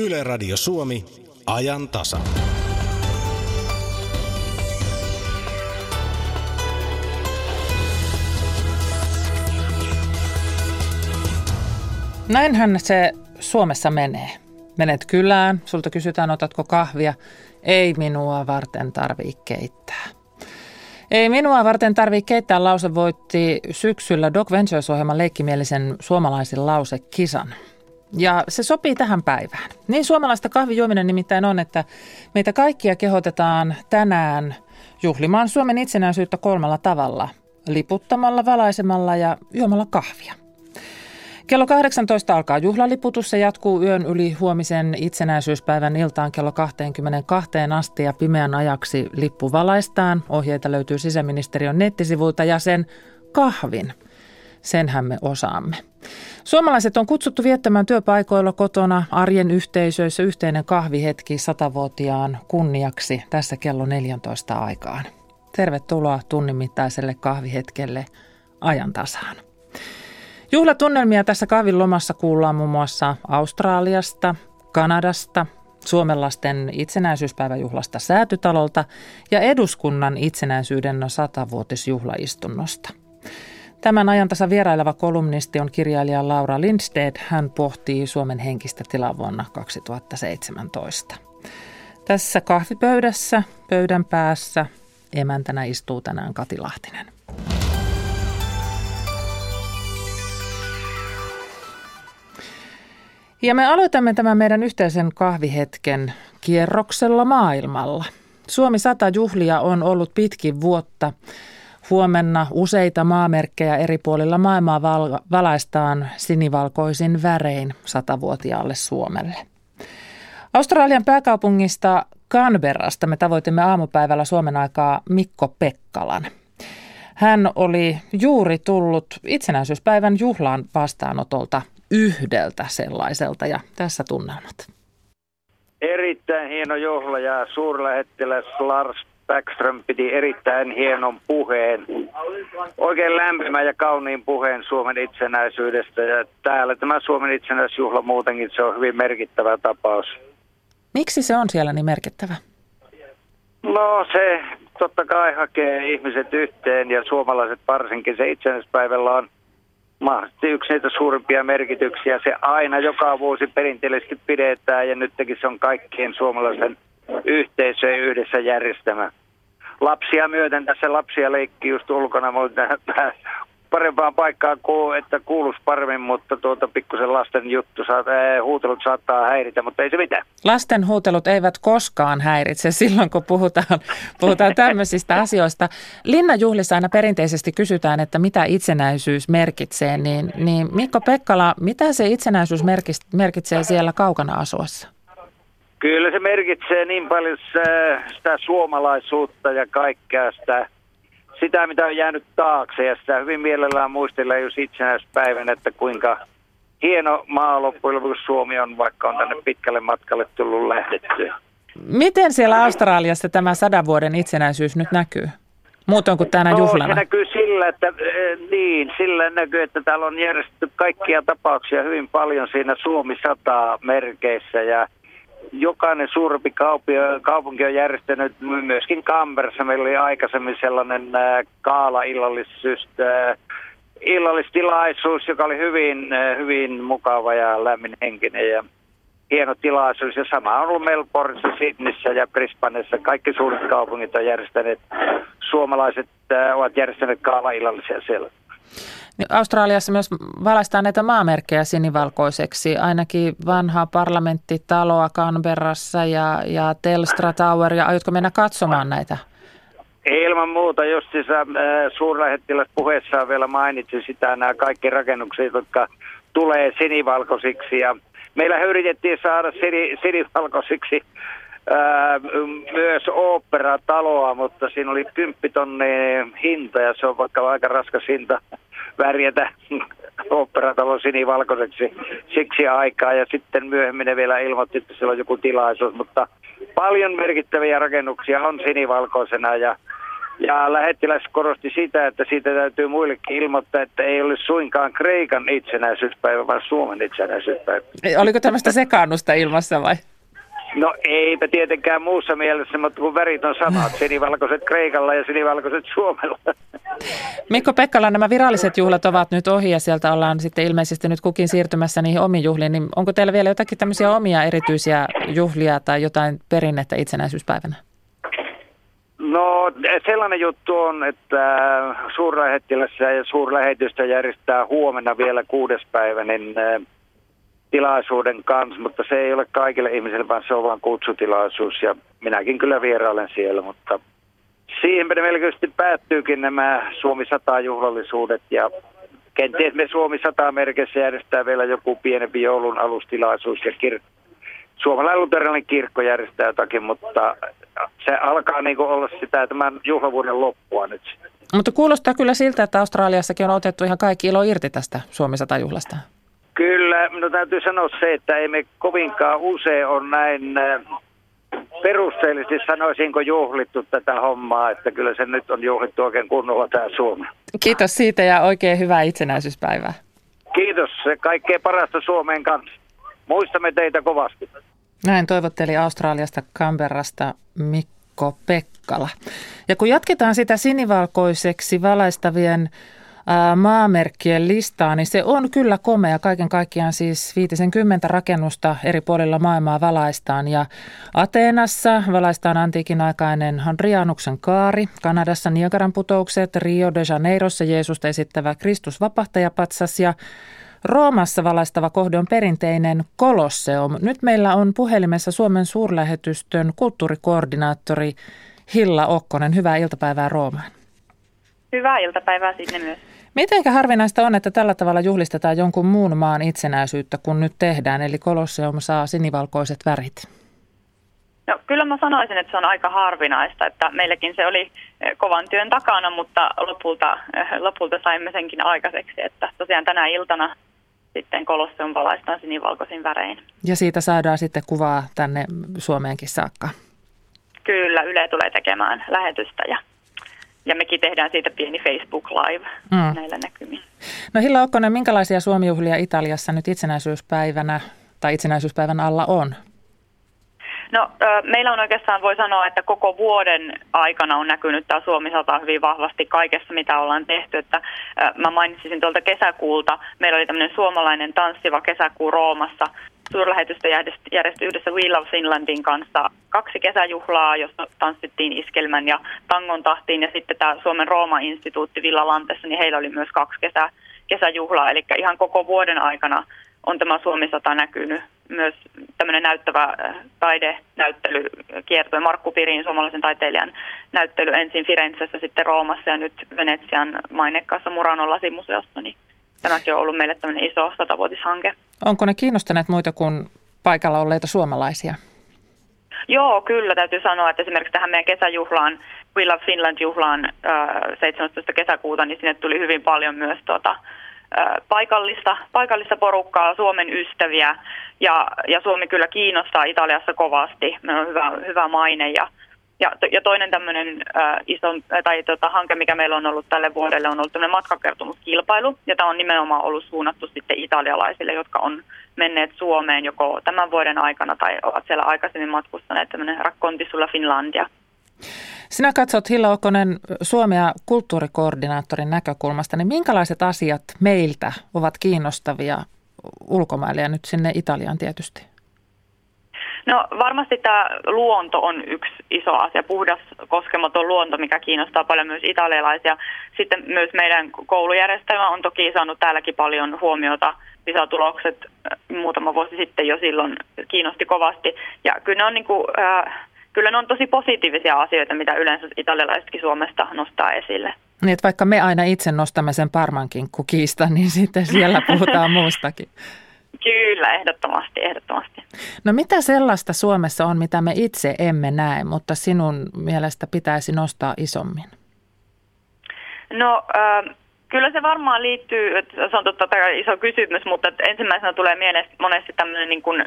Yle Radio Suomi, ajan tasa. Näinhän se Suomessa menee. Menet kylään, sulta kysytään, otatko kahvia. Ei minua varten tarvii keittää. Ei minua varten tarvii keittää lause voitti syksyllä Doc Ventures-ohjelman leikkimielisen suomalaisen kisan. Ja se sopii tähän päivään. Niin suomalaista kahvijuominen nimittäin on, että meitä kaikkia kehotetaan tänään juhlimaan Suomen itsenäisyyttä kolmella tavalla. Liputtamalla, valaisemalla ja juomalla kahvia. Kello 18 alkaa juhlaliputus. Se jatkuu yön yli huomisen itsenäisyyspäivän iltaan kello 22 asti ja pimeän ajaksi lippu valaistaan. Ohjeita löytyy sisäministeriön nettisivuilta ja sen kahvin. Senhän me osaamme. Suomalaiset on kutsuttu viettämään työpaikoilla kotona arjen yhteisöissä yhteinen kahvihetki satavuotiaan kunniaksi tässä kello 14 aikaan. Tervetuloa tunnin mittaiselle kahvihetkelle ajan tasaan. Juhlatunnelmia tässä kahvin lomassa kuullaan muun muassa Australiasta, Kanadasta, Suomenlasten itsenäisyyspäiväjuhlasta Säätytalolta ja eduskunnan itsenäisyyden satavuotisjuhlaistunnosta. Tämän ajantasa vieraileva kolumnisti on kirjailija Laura Lindsted. Hän pohtii Suomen henkistä tilaa vuonna 2017. Tässä kahvipöydässä, pöydän päässä, emäntänä istuu tänään Kati Lahtinen. Ja me aloitamme tämän meidän yhteisen kahvihetken kierroksella maailmalla. Suomi 100 juhlia on ollut pitkin vuotta. Huomenna useita maamerkkejä eri puolilla maailmaa val- valaistaan sinivalkoisin värein satavuotiaalle Suomelle. Australian pääkaupungista Canberrasta me tavoitimme aamupäivällä Suomen aikaa Mikko Pekkalan. Hän oli juuri tullut itsenäisyyspäivän juhlaan vastaanotolta yhdeltä sellaiselta ja tässä tunnelmat. Erittäin hieno juhla ja suurlähettiläs Lars Backström piti erittäin hienon puheen. Oikein lämpimän ja kauniin puheen Suomen itsenäisyydestä. Ja täällä tämä Suomen itsenäisyysjuhla muutenkin se on hyvin merkittävä tapaus. Miksi se on siellä niin merkittävä? No se totta kai hakee ihmiset yhteen ja suomalaiset varsinkin. Se itsenäispäivällä on mahdollisesti yksi niitä suurimpia merkityksiä. Se aina joka vuosi perinteellisesti pidetään ja nytkin se on kaikkien suomalaisen yhteisöjen yhdessä järjestämä. Lapsia myöten tässä lapsia leikki just ulkona, mutta parempaan paikkaan, että kuuluisi paremmin, mutta tuota pikkusen lasten juttu, äh, huutelut saattaa häiritä, mutta ei se mitään. Lasten huutelut eivät koskaan häiritse silloin, kun puhutaan, puhutaan tämmöisistä asioista. Linnanjuhlissa aina perinteisesti kysytään, että mitä itsenäisyys merkitsee, niin, niin Mikko Pekkala, mitä se itsenäisyys merkitsee siellä kaukana asuessa? Kyllä se merkitsee niin paljon sitä suomalaisuutta ja kaikkea sitä sitä, mitä on jäänyt taakse ja sitä hyvin mielellään muistellaan just itsenäispäivänä, että kuinka hieno maa loppujen lopuksi Suomi on, vaikka on tänne pitkälle matkalle tullut lähdetty. Miten siellä Australiassa tämä sadan vuoden itsenäisyys nyt näkyy? Muutoin kuin tänä no, juhlana? se näkyy sillä, että eh, niin, sillä näkyy, että täällä on järjestetty kaikkia tapauksia hyvin paljon siinä Suomi 100 merkeissä ja jokainen suurempi kaupunki on järjestänyt, myöskin Kamperassa meillä oli aikaisemmin sellainen kaala illallistilaisuus, joka oli hyvin, hyvin mukava ja lämminhenkinen ja hieno tilaisuus. Ja sama on ollut Melbourneissa, Sydneyssä ja Brisbaneissa. Kaikki suuret kaupungit on järjestäneet, suomalaiset ovat järjestäneet kaala-illallisia siellä. Niin Australiassa myös valaistaan näitä maamerkkejä sinivalkoiseksi, ainakin vanhaa parlamenttitaloa Canberrassa ja, ja Telstra Tower. Ja aiotko mennä katsomaan näitä? Ilman muuta, justiinsa äh, suurlähettiläs puheessaan vielä mainitsi sitä nämä kaikki rakennukset, jotka tulee sinivalkoisiksi. Ja meillä yritettiin saada sini, sinivalkoisiksi ää, myös oopperataloa, mutta siinä oli 10 hinta ja se on vaikka aika raskas hinta värjätä oopperatalo sinivalkoiseksi siksi aikaa ja sitten myöhemmin ne vielä ilmoitti, että siellä on joku tilaisuus, mutta paljon merkittäviä rakennuksia on sinivalkoisena ja Ja lähettiläs korosti sitä, että siitä täytyy muillekin ilmoittaa, että ei ole suinkaan Kreikan itsenäisyyspäivä, vaan Suomen itsenäisyyspäivä. Oliko tämmöistä sekaannusta ilmassa vai? No eipä tietenkään muussa mielessä, mutta kun värit on samat, sinivalkoiset Kreikalla ja sinivalkoiset Suomella. Mikko Pekkala, nämä viralliset juhlat ovat nyt ohi ja sieltä ollaan sitten ilmeisesti nyt kukin siirtymässä niihin omiin juhliin. Niin onko teillä vielä jotakin tämmöisiä omia erityisiä juhlia tai jotain perinnettä itsenäisyyspäivänä? No sellainen juttu on, että suurlähettilässä ja suurlähetystä järjestää huomenna vielä kuudes päivä, niin tilaisuuden kanssa, mutta se ei ole kaikille ihmisille, vaan se on vain kutsutilaisuus ja minäkin kyllä vierailen siellä, mutta siihen melkein päättyykin nämä Suomi 100 juhlallisuudet ja kenties me Suomi 100 merkeissä järjestää vielä joku pienempi joulun alustilaisuus ja kir- suomalainen luterilainen kirkko järjestää jotakin, mutta se alkaa niin olla sitä tämän juhlavuoden loppua nyt. Mutta kuulostaa kyllä siltä, että Australiassakin on otettu ihan kaikki ilo irti tästä Suomi 100 juhlasta. Kyllä, no täytyy sanoa se, että ei me kovinkaan usein on näin äh, perusteellisesti sanoisinko juhlittu tätä hommaa, että kyllä se nyt on juhlittu oikein kunnolla tämä Suomi. Kiitos siitä ja oikein hyvää itsenäisyyspäivää. Kiitos, se kaikkea parasta Suomeen kanssa. Muistamme teitä kovasti. Näin toivotteli Australiasta Canberrasta Mikko Pekkala. Ja kun jatketaan sitä sinivalkoiseksi valaistavien maamerkkien listaa, niin se on kyllä komea. Kaiken kaikkiaan siis 50 rakennusta eri puolilla maailmaa valaistaan. Ja Ateenassa valaistaan antiikin aikainen Hadrianuksen kaari, Kanadassa Niagaran putoukset, Rio de Janeirossa Jeesusta esittävä Kristus vapahtajapatsas ja Roomassa valaistava kohde on perinteinen Kolosseum. Nyt meillä on puhelimessa Suomen suurlähetystön kulttuurikoordinaattori Hilla Okkonen. Hyvää iltapäivää Roomaan. Hyvää iltapäivää sinne myös. Mitenkä harvinaista on, että tällä tavalla juhlistetaan jonkun muun maan itsenäisyyttä kuin nyt tehdään, eli Kolosseum saa sinivalkoiset värit? No, kyllä mä sanoisin, että se on aika harvinaista, että meilläkin se oli eh, kovan työn takana, mutta lopulta, eh, lopulta saimme senkin aikaiseksi, että tosiaan tänä iltana sitten Kolosseum valaistaan sinivalkoisin värein. Ja siitä saadaan sitten kuvaa tänne Suomeenkin saakka? Kyllä, Yle tulee tekemään lähetystä ja ja mekin tehdään siitä pieni Facebook Live mm. näillä näkymin. No Hilla Okkonen, minkälaisia suomijuhlia Italiassa nyt itsenäisyyspäivänä tai itsenäisyyspäivän alla on? No meillä on oikeastaan, voi sanoa, että koko vuoden aikana on näkynyt tämä Suomi 100 hyvin vahvasti kaikessa, mitä ollaan tehty. Että, mä mainitsisin tuolta kesäkuulta, meillä oli tämmöinen suomalainen tanssiva kesäkuu Roomassa, suurlähetystä järjesti yhdessä We Love Finlandin kanssa kaksi kesäjuhlaa, jossa tanssittiin iskelmän ja tangon tahtiin. Ja sitten tämä Suomen Rooma-instituutti Villa Lantessa, niin heillä oli myös kaksi kesä, kesäjuhlaa. Eli ihan koko vuoden aikana on tämä Suomi 100 näkynyt. Myös tämmöinen näyttävä äh, taidenäyttely kiertoi Markku Pirin, suomalaisen taiteilijan näyttely ensin Firenzessä, sitten Roomassa ja nyt Venetsian mainekkaassa Muranon lasimuseossa. Niin tämäkin on ollut meille tämmöinen iso satavuotishanke. Onko ne kiinnostaneet muita kuin paikalla olleita suomalaisia? Joo, kyllä täytyy sanoa, että esimerkiksi tähän meidän kesäjuhlaan, We Love Finland-juhlaan 17. kesäkuuta, niin sinne tuli hyvin paljon myös tuota, paikallista, paikallista porukkaa, Suomen ystäviä ja, ja Suomi kyllä kiinnostaa Italiassa kovasti. Meillä on hyvä, hyvä maine ja ja, ja toinen tämmöinen äh, iso tai tota, hanke, mikä meillä on ollut tälle vuodelle, on ollut tämmöinen matkakertomuskilpailu, ja tämä on nimenomaan ollut suunnattu sitten italialaisille, jotka on menneet Suomeen joko tämän vuoden aikana tai ovat siellä aikaisemmin matkustaneet, tämmöinen Racconti sulla Finlandia. Sinä katsot Hilla Okkonen Suomea kulttuurikoordinaattorin näkökulmasta, niin minkälaiset asiat meiltä ovat kiinnostavia ulkomaille ja nyt sinne Italiaan tietysti? No varmasti tämä luonto on yksi iso asia, puhdas koskematon luonto, mikä kiinnostaa paljon myös italialaisia. Sitten myös meidän koulujärjestelmä on toki saanut täälläkin paljon huomiota. PISA-tulokset äh, muutama vuosi sitten jo silloin kiinnosti kovasti. Ja kyllä ne on, niin kuin, äh, kyllä ne on tosi positiivisia asioita, mitä yleensä italialaisetkin Suomesta nostaa esille. Niin, että vaikka me aina itse nostamme sen parmankin kukista, niin sitten siellä puhutaan muustakin. Kyllä, ehdottomasti, ehdottomasti. No mitä sellaista Suomessa on, mitä me itse emme näe, mutta sinun mielestä pitäisi nostaa isommin? No äh, kyllä se varmaan liittyy, että se on totta kai iso kysymys, mutta ensimmäisenä tulee mieleen monesti tämmöinen niin kuin,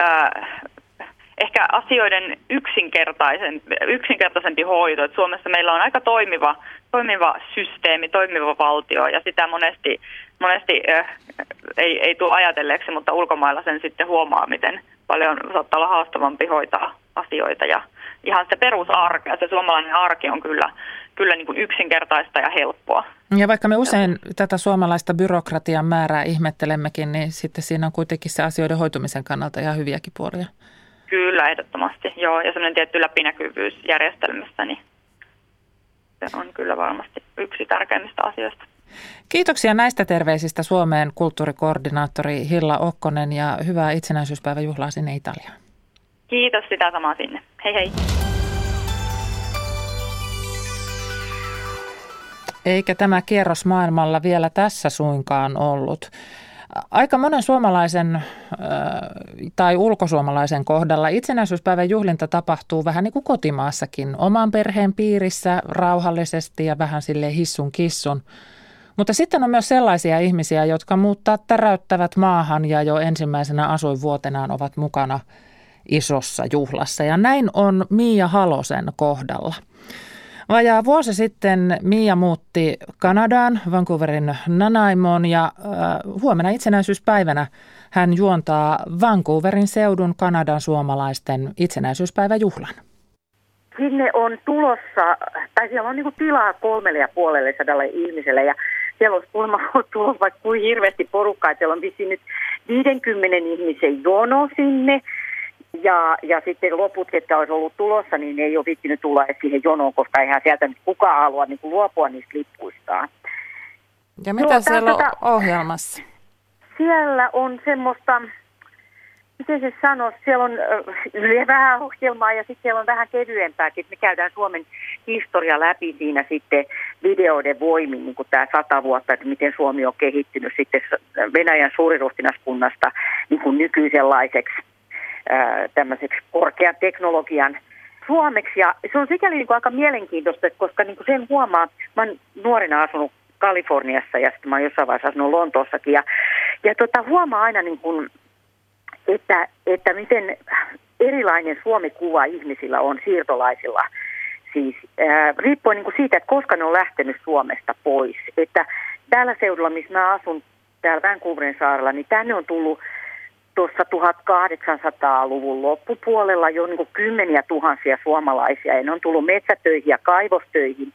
äh, ehkä asioiden yksinkertaisen, yksinkertaisempi hoito. Et Suomessa meillä on aika toimiva, toimiva systeemi, toimiva valtio ja sitä monesti, monesti äh, ei, ei tule ajatelleeksi, mutta ulkomailla sen sitten huomaa, miten paljon saattaa olla haastavampi hoitaa asioita ja ihan se perusarke, se suomalainen arki on kyllä, kyllä niin kuin yksinkertaista ja helppoa. Ja vaikka me usein tätä suomalaista byrokratian määrää ihmettelemmekin, niin sitten siinä on kuitenkin se asioiden hoitumisen kannalta ihan hyviäkin puolia. Kyllä, ehdottomasti. Joo, ja semmoinen tietty läpinäkyvyys järjestelmässä, niin se on kyllä varmasti yksi tärkeimmistä asioista. Kiitoksia näistä terveisistä Suomeen kulttuurikoordinaattori Hilla Okkonen ja hyvää itsenäisyyspäiväjuhlaa sinne Italiaan. Kiitos sitä samaa sinne. Hei hei. Eikä tämä kierros maailmalla vielä tässä suinkaan ollut. Aika monen suomalaisen tai ulkosuomalaisen kohdalla itsenäisyyspäivän juhlinta tapahtuu vähän niin kuin kotimaassakin, oman perheen piirissä rauhallisesti ja vähän sille hissun kissun. Mutta sitten on myös sellaisia ihmisiä, jotka muuttaa täräyttävät maahan ja jo ensimmäisenä asuinvuotenaan ovat mukana isossa juhlassa. Ja näin on Miia Halosen kohdalla. Vajaa vuosi sitten Mia muutti Kanadaan, Vancouverin Nanaimoon ja äh, huomenna itsenäisyyspäivänä hän juontaa Vancouverin seudun Kanadan suomalaisten itsenäisyyspäiväjuhlan. Sinne on tulossa, tai siellä on niin tilaa kolmelle ja puolelle sadalle ihmiselle ja siellä olisi kuulemma tullut vaikka kuin hirveästi porukkaa, siellä on vissiin nyt 50 ihmisen jono sinne ja, ja sitten loput, ketkä olisi ollut tulossa, niin ei ole viittinyt tulla edes siihen jonoon, koska eihän sieltä nyt kukaan halua niin kuin luopua niistä lippuistaan. Ja mitä Joo, siellä on tota, ohjelmassa? Siellä on semmoista, miten se sanoisi, siellä on äh, vähän ohjelmaa ja sitten siellä on vähän kevyempääkin, että me käydään Suomen historia läpi siinä sitten videoiden voimin, niin kuin tämä sata vuotta, että miten Suomi on kehittynyt sitten Venäjän suuriruhtinaskunnasta niin kuin nykyisenlaiseksi tämmöiseksi korkean teknologian suomeksi. Ja se on sikäli niin kuin aika mielenkiintoista, koska niin kuin sen huomaa, mä oon nuorena asunut Kaliforniassa ja sitten mä oon jossain vaiheessa asunut Lontoossakin. Ja, ja tota, huomaa aina, niin kuin, että, että miten erilainen Suomi-kuva ihmisillä on siirtolaisilla. Siis ää, riippuen niin kuin siitä, että koska ne on lähtenyt Suomesta pois. Että täällä seudulla, missä mä asun, täällä Vancouverin saarella, niin tänne on tullut – tuossa 1800-luvun loppupuolella jo niin kymmeniä tuhansia suomalaisia. Ja ne on tullut metsätöihin ja kaivostöihin.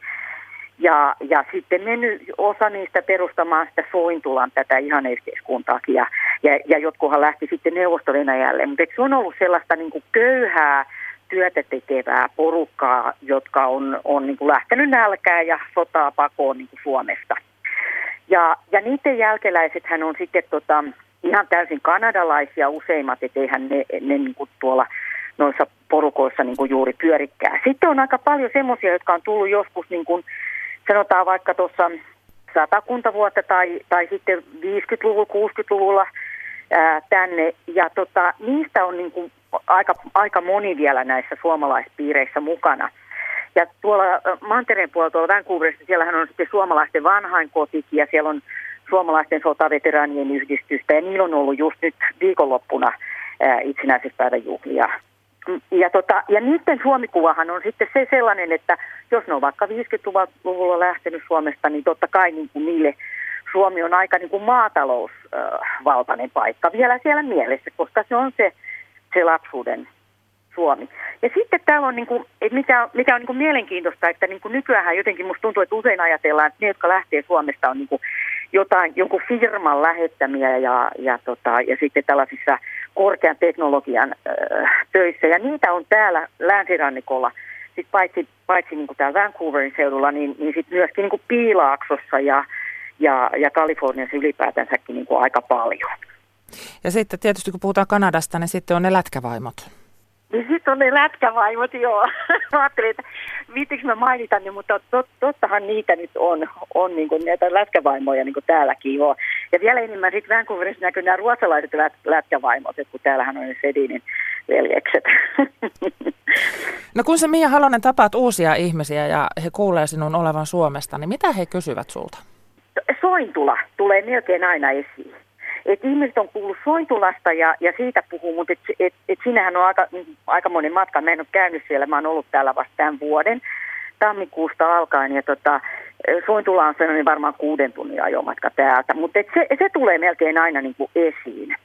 Ja, ja sitten mennyt osa niistä perustamaan sitä Sointulan tätä ihan yhteiskuntaakin. Ja, ja, ja jotkuhan lähti sitten neuvosto Mutta se on ollut sellaista niin kuin köyhää, työtä tekevää porukkaa, jotka on, on niin kuin lähtenyt nälkään ja sotaa pakoon niin kuin Suomesta. Ja, ja niiden jälkeläiset hän on sitten tota, ihan täysin kanadalaisia useimmat, etteihän ne, ne niin kuin tuolla noissa porukoissa niin kuin juuri pyörikkää. Sitten on aika paljon semmoisia, jotka on tullut joskus niin kuin, sanotaan vaikka tuossa satakunta vuotta tai, tai sitten 50-luvulla, 60-luvulla ää, tänne. Ja tota, niistä on niin kuin aika, aika moni vielä näissä suomalaispiireissä mukana. Ja tuolla Mantereen puolella, tuolla Vancouverissa, siellähän on sitten suomalaisten vanhainkotikin ja siellä on suomalaisten sotaveteraanien yhdistystä ja niillä on ollut just nyt viikonloppuna itsenäisyyspäivän juhlia. Ja, tota, ja niiden suomikuvahan on sitten se sellainen, että jos ne on vaikka 50-luvulla lähtenyt Suomesta, niin totta kai niin kuin niille Suomi on aika niin kuin maatalousvaltainen paikka vielä siellä mielessä, koska se on se, se lapsuuden Suomi. Ja sitten täällä on, niin kuin, että mikä, mikä on niin kuin mielenkiintoista, että niin kuin nykyään jotenkin musta tuntuu, että usein ajatellaan, että ne, jotka lähtee Suomesta, on niin kuin jotain, jonkun firman lähettämiä ja, ja, tota, ja sitten tällaisissa korkean teknologian ö, töissä. Ja niitä on täällä länsirannikolla, sit paitsi, paitsi niin kuin täällä Vancouverin seudulla, niin, niin sitten myöskin niin kuin Piilaaksossa ja, ja, ja Kaliforniassa ylipäätänsäkin niin kuin aika paljon. Ja sitten tietysti kun puhutaan Kanadasta, niin sitten on ne lätkävaimot. Niin sitten on ne lätkävaimot, joo. mä ajattelin, että viittikö mä mainita ne, mutta tot, tottahan niitä nyt on, on niin kuin näitä lätkävaimoja niin kuin täälläkin joo. Ja vielä enemmän sitten Vancouverissa näkyy nämä ruotsalaiset lät, lätkävaimot, että kun täällähän on ne Sedinin veljekset. No kun se Mia Halonen tapaat uusia ihmisiä ja he kuulee sinun olevan Suomesta, niin mitä he kysyvät sulta? Sointula tulee melkein aina esiin. Et ihmiset on kuullut Sointulasta ja, ja siitä puhuu, mutta et, et, et sinähän on aika, aika monen matka. Mä en ole käynyt siellä, mä oon ollut täällä vasta tämän vuoden tammikuusta alkaen ja tota, Sointula on sellainen varmaan kuuden tunnin ajomatka täältä, mutta se, se tulee melkein aina niin kuin esiin.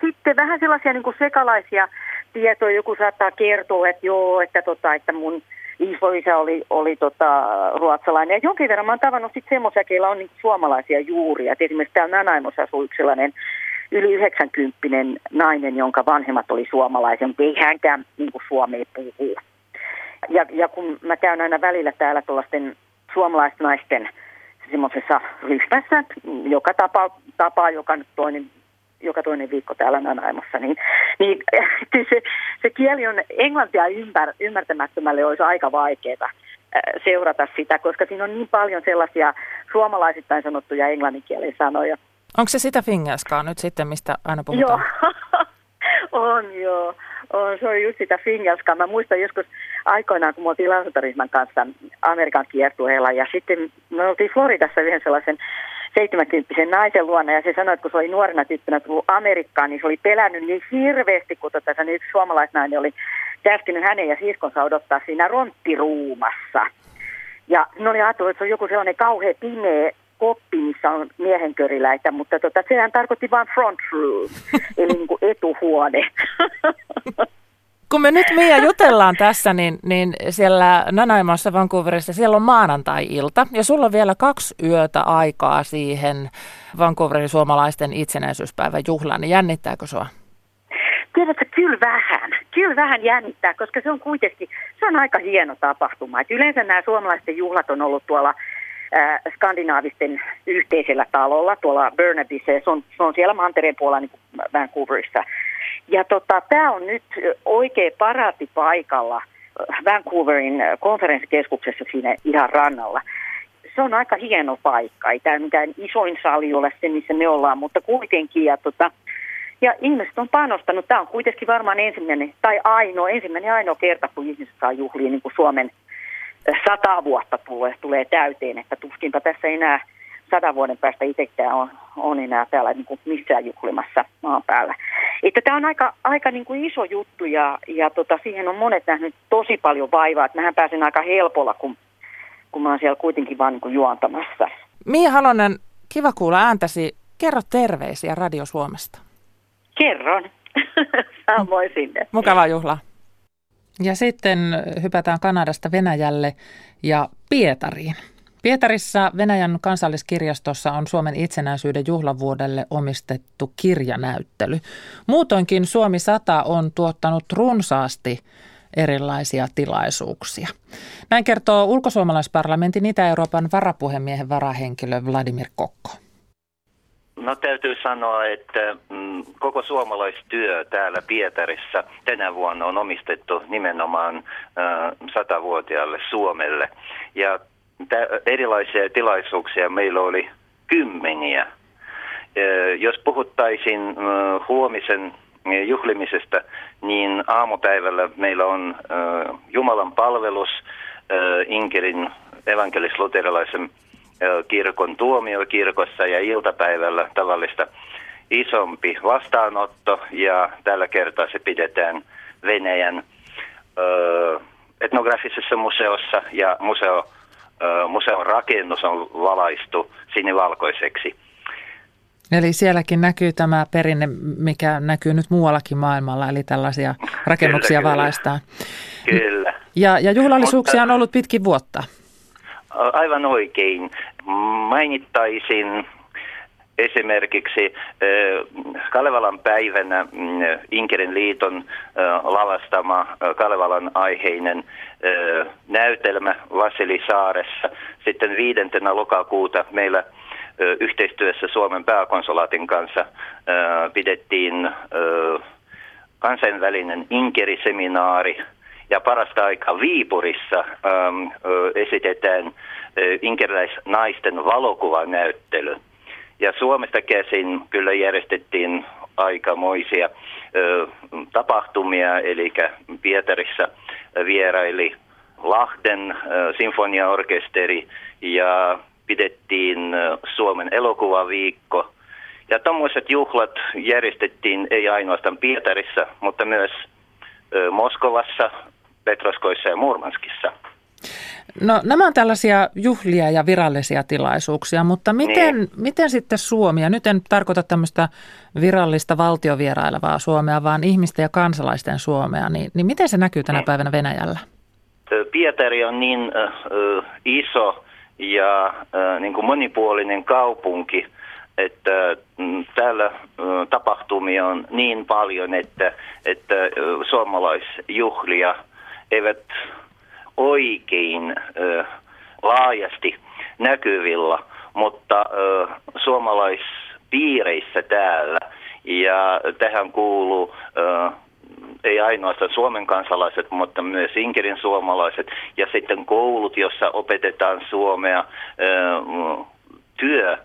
Sitten vähän sellaisia niin kuin sekalaisia tietoja, joku saattaa kertoa, että joo, että, tota, että mun isoisä oli, oli tota, ruotsalainen. Ja jonkin verran mä oon tavannut sitten semmoisia, keillä on niin suomalaisia juuria. Et esimerkiksi täällä Nanaimossa asuu yksi sellainen yli 90 nainen, jonka vanhemmat oli suomalaisia, mutta ei hänkään niin suomea puhu. Ja, ja kun mä käyn aina välillä täällä tuollaisten suomalaisnaisten semmoisessa ryhmässä, joka tapa, tapa joka nyt toinen joka toinen viikko täällä Nanaimossa, niin, niin se, se kieli on englantia ymmär, ymmärtämättömälle olisi aika vaikeaa seurata sitä, koska siinä on niin paljon sellaisia suomalaisittain sanottuja englanninkielen sanoja. Onko se sitä fingelskaa nyt sitten, mistä aina puhutaan? Joo, on joo. On, se on just sitä fingelskaa. Mä muistan joskus aikoinaan, kun me oltiin kanssa Amerikan kiertueella ja sitten me oltiin Floridassa yhden sellaisen 70 naisen luona ja se sanoi, että kun se oli nuorena tyttönä tullut Amerikkaan, niin se oli pelännyt niin hirveästi, kun tota, niin yksi suomalaisnainen oli käskenyt hänen ja siskonsa odottaa siinä ronttiruumassa. Ja ne oli ajatellut, että se on joku sellainen kauhean pimeä koppi, missä on miehenköriläitä, mutta tota, sehän tarkoitti vain front room, eli niin kuin etuhuone. kun me nyt Mia jutellaan tässä, niin, niin siellä Nanaimassa Vancouverissa siellä on maanantai-ilta ja sulla on vielä kaksi yötä aikaa siihen Vancouverin suomalaisten itsenäisyyspäivän juhlaan. Niin jännittääkö sua? Tiedätkö, kyllä vähän. Kyllä vähän jännittää, koska se on kuitenkin, se on aika hieno tapahtuma. Et yleensä nämä suomalaisten juhlat on ollut tuolla äh, skandinaavisten yhteisellä talolla, tuolla Burnabyssä, se on, se on siellä mantereen puolella niin Vancouverissa. Ja tota, tämä on nyt oikein paraati paikalla Vancouverin konferenssikeskuksessa siinä ihan rannalla. Se on aika hieno paikka. Ei tämä mikään isoin sali ole se, missä me ollaan, mutta kuitenkin. Ja, tota, ja ihmiset on panostanut. Tämä on kuitenkin varmaan ensimmäinen tai ainoa, ensimmäinen ainoa kerta, kun ihmiset saa juhlia niin kuin Suomen sata vuotta tulee, tulee täyteen. Että tuskinpa tässä enää sadan vuoden päästä itsekään on, on enää täällä niin kuin missään juhlimassa maan päällä. Että tämä on aika, aika niin kuin iso juttu ja, ja tota, siihen on monet nähnyt tosi paljon vaivaa. Että mähän pääsen aika helpolla, kun, kun mä oon siellä kuitenkin vaan niin kuin juontamassa. Mia Halonen, kiva kuulla ääntäsi. Kerro terveisiä Radio Suomesta. Kerron. Samoin sinne. Mukava juhla. Ja sitten hypätään Kanadasta Venäjälle ja Pietariin. Pietarissa Venäjän kansalliskirjastossa on Suomen itsenäisyyden juhlavuodelle omistettu kirjanäyttely. Muutoinkin Suomi 100 on tuottanut runsaasti erilaisia tilaisuuksia. Näin kertoo ulkosuomalaisparlamentin Itä-Euroopan varapuhemiehen varahenkilö Vladimir Kokko. No täytyy sanoa, että mm, koko suomalaistyö täällä Pietarissa tänä vuonna on omistettu nimenomaan satavuotiaalle Suomelle. Ja erilaisia tilaisuuksia meillä oli kymmeniä. Jos puhuttaisiin huomisen juhlimisesta, niin aamupäivällä meillä on Jumalan palvelus Inkerin evankelis-luterilaisen kirkon tuomiokirkossa ja iltapäivällä tavallista isompi vastaanotto ja tällä kertaa se pidetään Venäjän etnografisessa museossa ja museo museon rakennus on valaistu sinivalkoiseksi. Eli sielläkin näkyy tämä perinne, mikä näkyy nyt muuallakin maailmalla, eli tällaisia rakennuksia kyllä, valaistaan. Kyllä. Ja, ja juhlallisuuksia Mutta, on ollut pitkin vuotta. Aivan oikein. Mainittaisin esimerkiksi Kalevalan päivänä mm, Inkerin liiton lavastama Kalevalan aiheinen näytelmä Vasili Saaressa. Sitten viidentenä lokakuuta meillä yhteistyössä Suomen pääkonsolaatin kanssa pidettiin kansainvälinen Inkeriseminaari ja parasta aikaa Viipurissa esitetään inkeriläisnaisten valokuvanäyttely. Ja Suomesta käsin kyllä järjestettiin aikamoisia ö, tapahtumia, eli Pietarissa vieraili Lahden ö, sinfoniaorkesteri ja pidettiin Suomen elokuvaviikko Ja tuommoiset juhlat järjestettiin ei ainoastaan Pietarissa, mutta myös Moskovassa, Petroskoissa ja Murmanskissa. No nämä on tällaisia juhlia ja virallisia tilaisuuksia, mutta miten, niin. miten sitten Suomi, ja nyt en tarkoita tämmöistä virallista valtiovierailevaa Suomea, vaan ihmisten ja kansalaisten Suomea, niin, niin miten se näkyy tänä niin. päivänä Venäjällä? Pietari on niin äh, iso ja äh, niin kuin monipuolinen kaupunki, että mm, täällä äh, tapahtumia on niin paljon, että, että äh, suomalaisjuhlia eivät oikein äh, laajasti näkyvillä, mutta äh, suomalaispiireissä täällä ja tähän kuuluu äh, ei ainoastaan Suomen kansalaiset, mutta myös Inkerin suomalaiset ja sitten koulut, jossa opetetaan suomea. Työ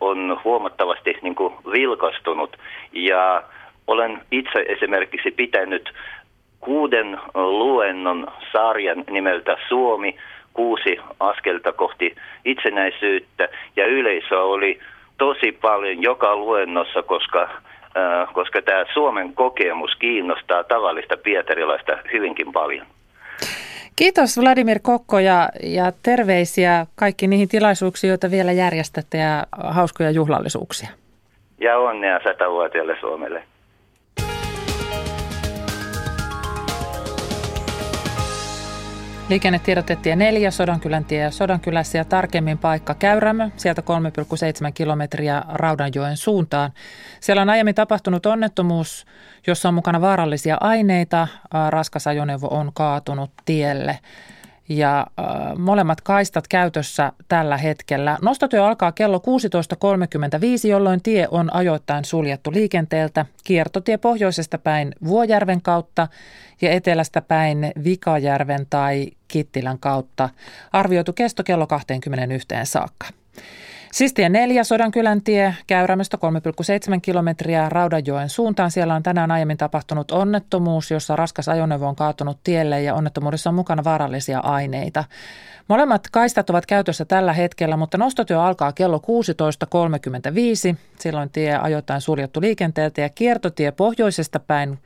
on huomattavasti niin kuin vilkastunut ja olen itse esimerkiksi pitänyt kuuden luennon sarjan nimeltä Suomi, kuusi askelta kohti itsenäisyyttä ja yleisö oli tosi paljon joka luennossa, koska Äh, koska tämä Suomen kokemus kiinnostaa tavallista pietarilaista hyvinkin paljon. Kiitos Vladimir Kokko ja, ja terveisiä kaikki niihin tilaisuuksiin, joita vielä järjestätte ja hauskoja juhlallisuuksia. Ja onnea satavuotiaille Suomelle. Liikennetiedotettiin neljä Sodankylän tie Sodankylässä ja tarkemmin paikka Käyrämö, sieltä 3,7 kilometriä Raudanjoen suuntaan. Siellä on aiemmin tapahtunut onnettomuus, jossa on mukana vaarallisia aineita. Raskas ajoneuvo on kaatunut tielle ja äh, molemmat kaistat käytössä tällä hetkellä. Nostotyö alkaa kello 16.35, jolloin tie on ajoittain suljettu liikenteeltä. Kiertotie pohjoisesta päin Vuojärven kautta ja etelästä päin Vikajärven tai Kittilän kautta. Arvioitu kesto kello 21 saakka. Siis tie 4, Sodankylän tie, Käyrämöstä 3,7 kilometriä Raudanjoen suuntaan. Siellä on tänään aiemmin tapahtunut onnettomuus, jossa raskas ajoneuvo on kaatunut tielle ja onnettomuudessa on mukana vaarallisia aineita. Molemmat kaistat ovat käytössä tällä hetkellä, mutta nostotyö alkaa kello 16.35. Silloin tie ajoittain suljettu liikenteeltä ja kiertotie pohjoisesta päin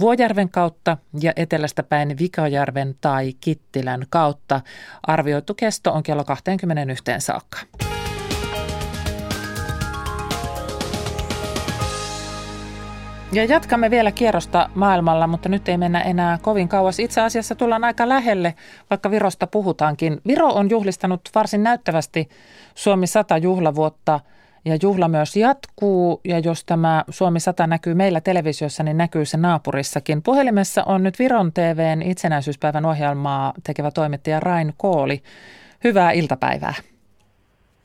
Vuojärven kautta ja etelästä päin Vikajärven tai Kittilän kautta. Arvioitu kesto on kello 21 saakka. Ja jatkamme vielä kierrosta maailmalla, mutta nyt ei mennä enää kovin kauas. Itse asiassa tullaan aika lähelle, vaikka Virosta puhutaankin. Viro on juhlistanut varsin näyttävästi Suomi 100 juhlavuotta ja juhla myös jatkuu. Ja jos tämä Suomi 100 näkyy meillä televisiossa, niin näkyy se naapurissakin. Puhelimessa on nyt Viron TVn itsenäisyyspäivän ohjelmaa tekevä toimittaja Rain Kooli. Hyvää iltapäivää.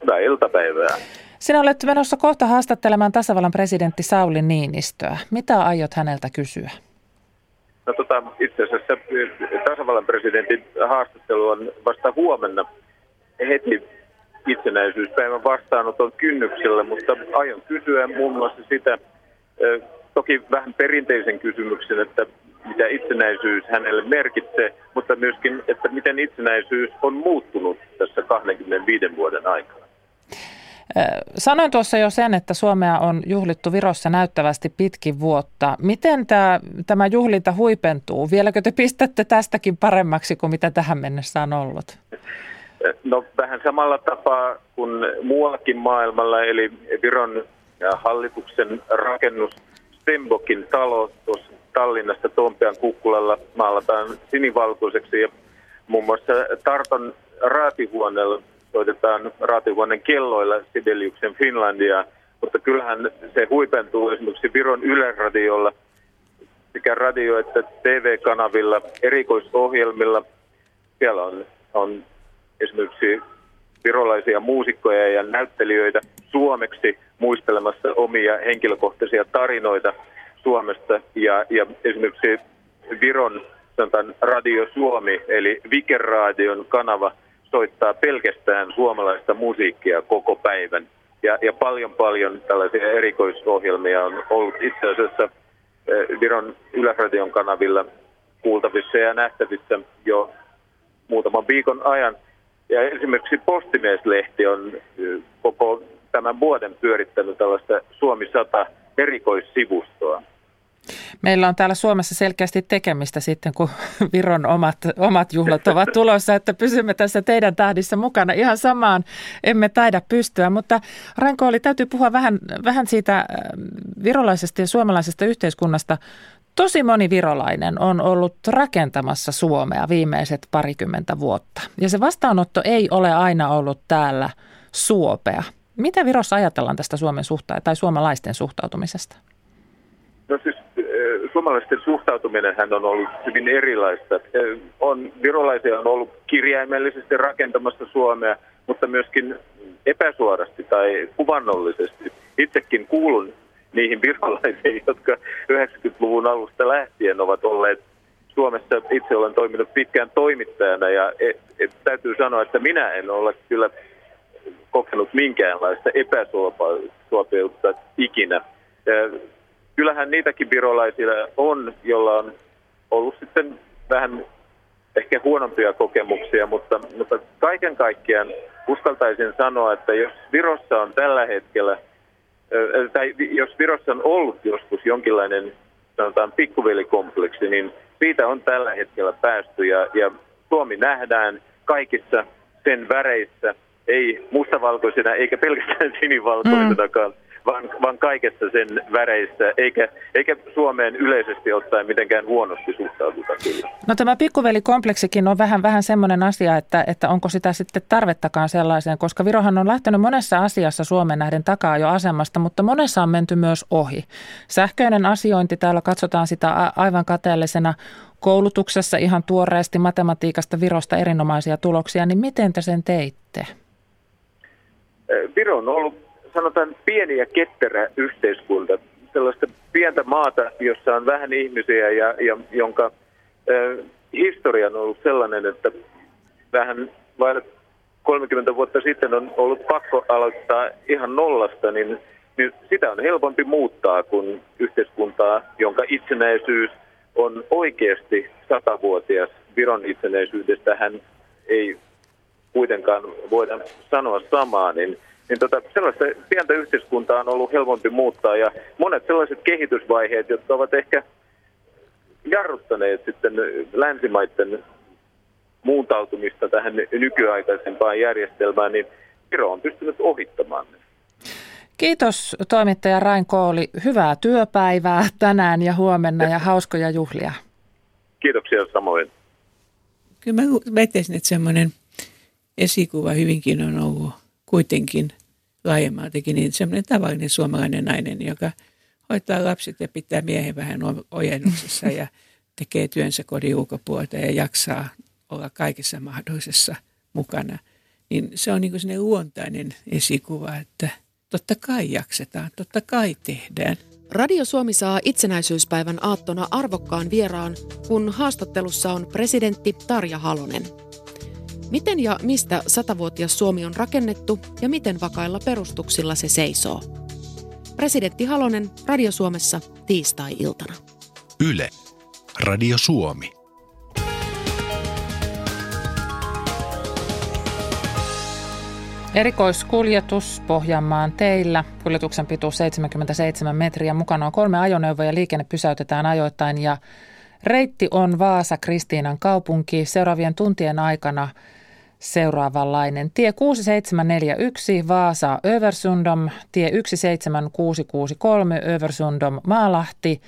Hyvää iltapäivää. Sinä olet menossa kohta haastattelemaan tasavallan presidentti Sauli Niinistöä. Mitä aiot häneltä kysyä? No tota, itse asiassa eh, tasavallan presidentin haastattelu on vasta huomenna heti itsenäisyyspäivän vastaanoton kynnyksellä, mutta aion kysyä muun muassa sitä, eh, toki vähän perinteisen kysymyksen, että mitä itsenäisyys hänelle merkitsee, mutta myöskin, että miten itsenäisyys on muuttunut tässä 25 vuoden aikana. Sanoin tuossa jo sen, että Suomea on juhlittu Virossa näyttävästi pitkin vuotta. Miten tämä, tämä juhlinta huipentuu? Vieläkö te pistätte tästäkin paremmaksi kuin mitä tähän mennessä on ollut? No vähän samalla tapaa kuin muuallakin maailmalla, eli Viron hallituksen rakennus Stembokin talo tuossa Tallinnasta Tompean kukkulalla maalataan sinivalkoiseksi ja muun muassa Tarton raatihuoneella soitetaan raatihuoneen kelloilla Sibeliuksen Finlandia, mutta kyllähän se huipentuu esimerkiksi Viron Yleradiolla sekä radio- että TV-kanavilla, erikoisohjelmilla. Siellä on, on esimerkiksi virolaisia muusikkoja ja näyttelijöitä suomeksi muistelemassa omia henkilökohtaisia tarinoita Suomesta. Ja, ja esimerkiksi Viron sanotaan Radio Suomi, eli Vikerradion kanava – soittaa pelkästään suomalaista musiikkia koko päivän. Ja, ja paljon paljon tällaisia erikoisohjelmia on ollut itse asiassa eh, Viron Yläradion kanavilla kuultavissa ja nähtävissä jo muutaman viikon ajan. Ja esimerkiksi Postimieslehti on eh, koko tämän vuoden pyörittänyt tällaista Suomi 100 erikoissivustoa. Meillä on täällä Suomessa selkeästi tekemistä sitten, kun Viron omat, omat juhlat ovat tulossa, että pysymme tässä teidän tahdissa mukana. Ihan samaan emme taida pystyä, mutta Ranko oli, täytyy puhua vähän, vähän siitä äh, virolaisesta ja suomalaisesta yhteiskunnasta. Tosi moni virolainen on ollut rakentamassa Suomea viimeiset parikymmentä vuotta. Ja se vastaanotto ei ole aina ollut täällä suopea. Mitä Virossa ajatellaan tästä Suomen suhteen tai suomalaisten suhtautumisesta? No siis suomalaisten suhtautuminen hän on ollut hyvin erilaista. On, virolaisia on ollut kirjaimellisesti rakentamassa Suomea, mutta myöskin epäsuorasti tai kuvannollisesti. Itsekin kuulun niihin virolaisiin, jotka 90-luvun alusta lähtien ovat olleet Suomessa. Itse olen toiminut pitkään toimittajana ja et, et, täytyy sanoa, että minä en ole kyllä kokenut minkäänlaista epäsuopeutta ikinä kyllähän niitäkin virolaisia on, joilla on ollut sitten vähän ehkä huonompia kokemuksia, mutta, mutta kaiken kaikkiaan uskaltaisin sanoa, että jos Virossa on tällä hetkellä, tai jos Virossa on ollut joskus jonkinlainen sanotaan pikkuvelikompleksi, niin siitä on tällä hetkellä päästy ja, ja Suomi nähdään kaikissa sen väreissä, ei mustavalkoisena eikä pelkästään sinivalkoisenakaan. Mm vaan, vaan kaikessa sen väreissä, eikä, eikä Suomeen yleisesti ottaen mitenkään huonosti suhtauduta kyllä. No tämä pikkuvelikompleksikin on vähän, vähän semmoinen asia, että, että onko sitä sitten tarvettakaan sellaiseen, koska Virohan on lähtenyt monessa asiassa Suomen nähden takaa jo asemasta, mutta monessa on menty myös ohi. Sähköinen asiointi, täällä katsotaan sitä aivan kateellisena koulutuksessa ihan tuoreesti matematiikasta Virosta erinomaisia tuloksia, niin miten te sen teitte? Viro on ollut sanotaan pieni ja ketterä yhteiskunta, sellaista pientä maata, jossa on vähän ihmisiä ja, ja jonka äh, historia on ollut sellainen, että vähän vain 30 vuotta sitten on ollut pakko aloittaa ihan nollasta, niin, niin sitä on helpompi muuttaa kuin yhteiskuntaa, jonka itsenäisyys on oikeasti satavuotias. Viron itsenäisyydestä hän ei kuitenkaan voida sanoa samaa, niin niin tota, sellaista pientä yhteiskuntaa on ollut helpompi muuttaa ja monet sellaiset kehitysvaiheet, jotka ovat ehkä jarruttaneet sitten länsimaiden muuntautumista tähän nykyaikaisempaan järjestelmään, niin Viro on pystynyt ohittamaan ne. Kiitos toimittaja Rain Kooli. Hyvää työpäivää tänään ja huomenna ja hauskoja juhlia. Kiitoksia samoin. Kyllä mä väittäisin, että semmoinen esikuva hyvinkin on ollut kuitenkin laajemmaltakin niin semmoinen tavallinen suomalainen nainen, joka hoitaa lapset ja pitää miehen vähän ojennuksessa ja tekee työnsä kodin ulkopuolelta ja jaksaa olla kaikessa mahdollisessa mukana. Niin se on niin kuin luontainen esikuva, että totta kai jaksetaan, totta kai tehdään. Radio Suomi saa itsenäisyyspäivän aattona arvokkaan vieraan, kun haastattelussa on presidentti Tarja Halonen. Miten ja mistä satavuotias Suomi on rakennettu ja miten vakailla perustuksilla se seisoo? Presidentti Halonen Radio Suomessa tiistai-iltana. Yle. Radio Suomi. Erikoiskuljetus Pohjanmaan teillä. Kuljetuksen pituus 77 metriä. Mukana on kolme ajoneuvoa ja liikenne pysäytetään ajoittain. Ja reitti on Vaasa Kristiinan kaupunki. Seuraavien tuntien aikana seuraavanlainen. Tie 6741 Vaasa Översundom, tie 17663 Översundom Maalahti,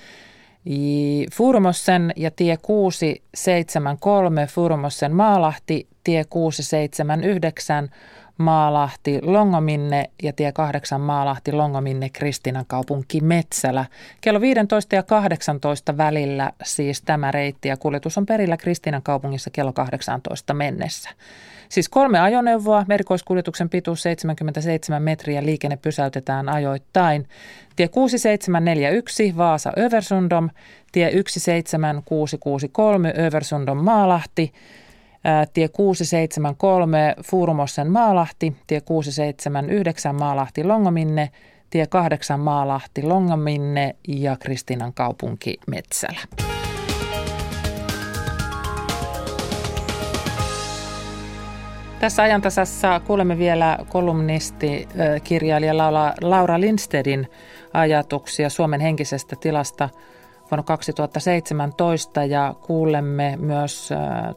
Furumossen ja tie 673 Furumossen Maalahti, tie 679 Maalahti Longominne ja tie 8 Maalahti Longominne Kristinan kaupunki Metsälä. Kello 15 ja 18 välillä siis tämä reitti ja kuljetus on perillä Kristinan kaupungissa kello 18 mennessä. Siis kolme ajoneuvoa, merikoiskuljetuksen pituus 77 metriä, liikenne pysäytetään ajoittain. Tie 6741 Vaasa Översundom, tie 17663 Översundom Maalahti, tie 673 Fuurumossen Maalahti, tie 679 Maalahti Longominne, tie 8 Maalahti Longominne ja Kristinan kaupunki Metsälä. Tässä ajantasassa kuulemme vielä kolumnisti, kirjailija Laura Lindstedin ajatuksia Suomen henkisestä tilasta vuonna 2017 ja kuulemme myös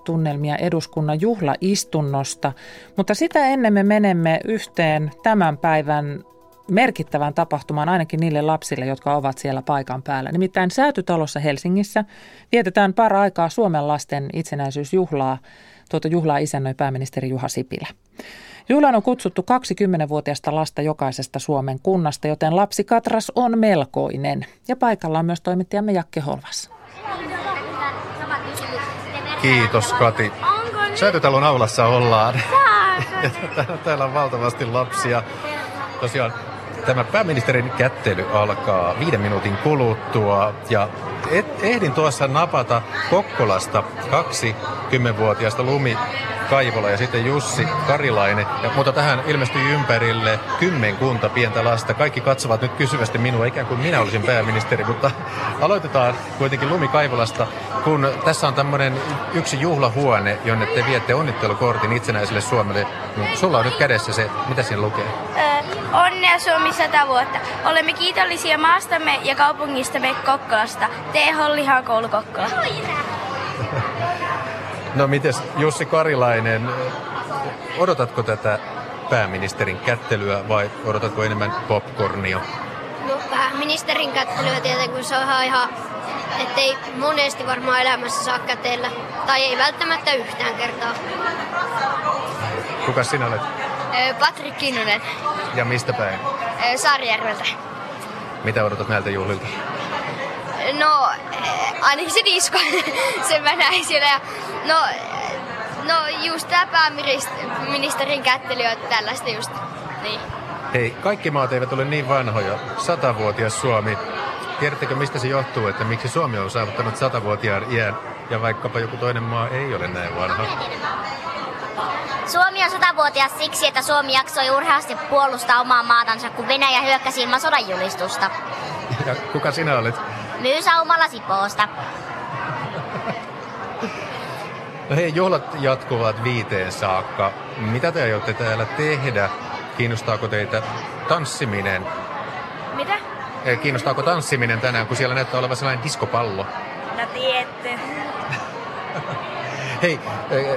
tunnelmia eduskunnan juhlaistunnosta. Mutta sitä ennen me menemme yhteen tämän päivän merkittävän tapahtumaan ainakin niille lapsille, jotka ovat siellä paikan päällä. Nimittäin Säätytalossa Helsingissä vietetään para-aikaa Suomen lasten itsenäisyysjuhlaa. Tuota juhlaa isännöi pääministeri Juha Sipilä. Juhlaan on kutsuttu 20-vuotiaista lasta jokaisesta Suomen kunnasta, joten lapsi Katras on melkoinen. Ja paikalla on myös toimittajamme Jakke Holvas. Kiitos Kati. Säätötalon aulassa ollaan. Täällä on valtavasti lapsia. Tosiaan Tämä pääministerin kättely alkaa viiden minuutin kuluttua ja et, ehdin tuossa napata Kokkolasta kaksi kymmenvuotiaasta Lumi Kaivola ja sitten Jussi Karilainen. Ja, mutta tähän ilmestyi ympärille kymmenkunta pientä lasta. Kaikki katsovat nyt kysyvästi minua, ikään kuin minä olisin pääministeri, mutta aloitetaan kuitenkin Lumi Kaivolasta, kun tässä on tämmöinen yksi juhlahuone, jonne te viette onnittelukortin itsenäiselle Suomelle. Niin sulla on nyt kädessä se, mitä siinä lukee? Onnea Suomi 100 vuotta. Olemme kiitollisia maastamme ja kaupungistamme Kokkolasta. Tee Hollihan koulu Kokkola. No mites Jussi Karilainen, odotatko tätä pääministerin kättelyä vai odotatko enemmän popcornia? No pääministerin kättelyä tietenkin, kun se on ihan, ettei monesti varmaan elämässä saa kätellä. Tai ei välttämättä yhtään kertaa. Kuka sinä olet? Patrik Kinnunen. Ja mistä päin? Saarijärveltä. Mitä odotat näiltä juhlilta? No, ainakin se disko, sen mä näin siellä. Ja, no, no just tämä pääministerin kättely on tällaista just. Niin. Hei, kaikki maat eivät ole niin vanhoja. Satavuotias Suomi. Tiedättekö, mistä se johtuu, että miksi Suomi on saavuttanut satavuotiaan iän ja vaikkapa joku toinen maa ei ole näin vanha? Suomi on satavuotias siksi, että Suomi jaksoi urheasti puolustaa omaa maatansa, kun Venäjä hyökkäsi ilman sodan julistusta. Ja kuka sinä olet? Myysaumalla Sipoosta. No hei, juhlat jatkuvat viiteen saakka. Mitä te aiotte täällä tehdä? Kiinnostaako teitä tanssiminen? Mitä? Kiinnostaako tanssiminen tänään, kun siellä näyttää olevan sellainen diskopallo? No tiedätte. Hei,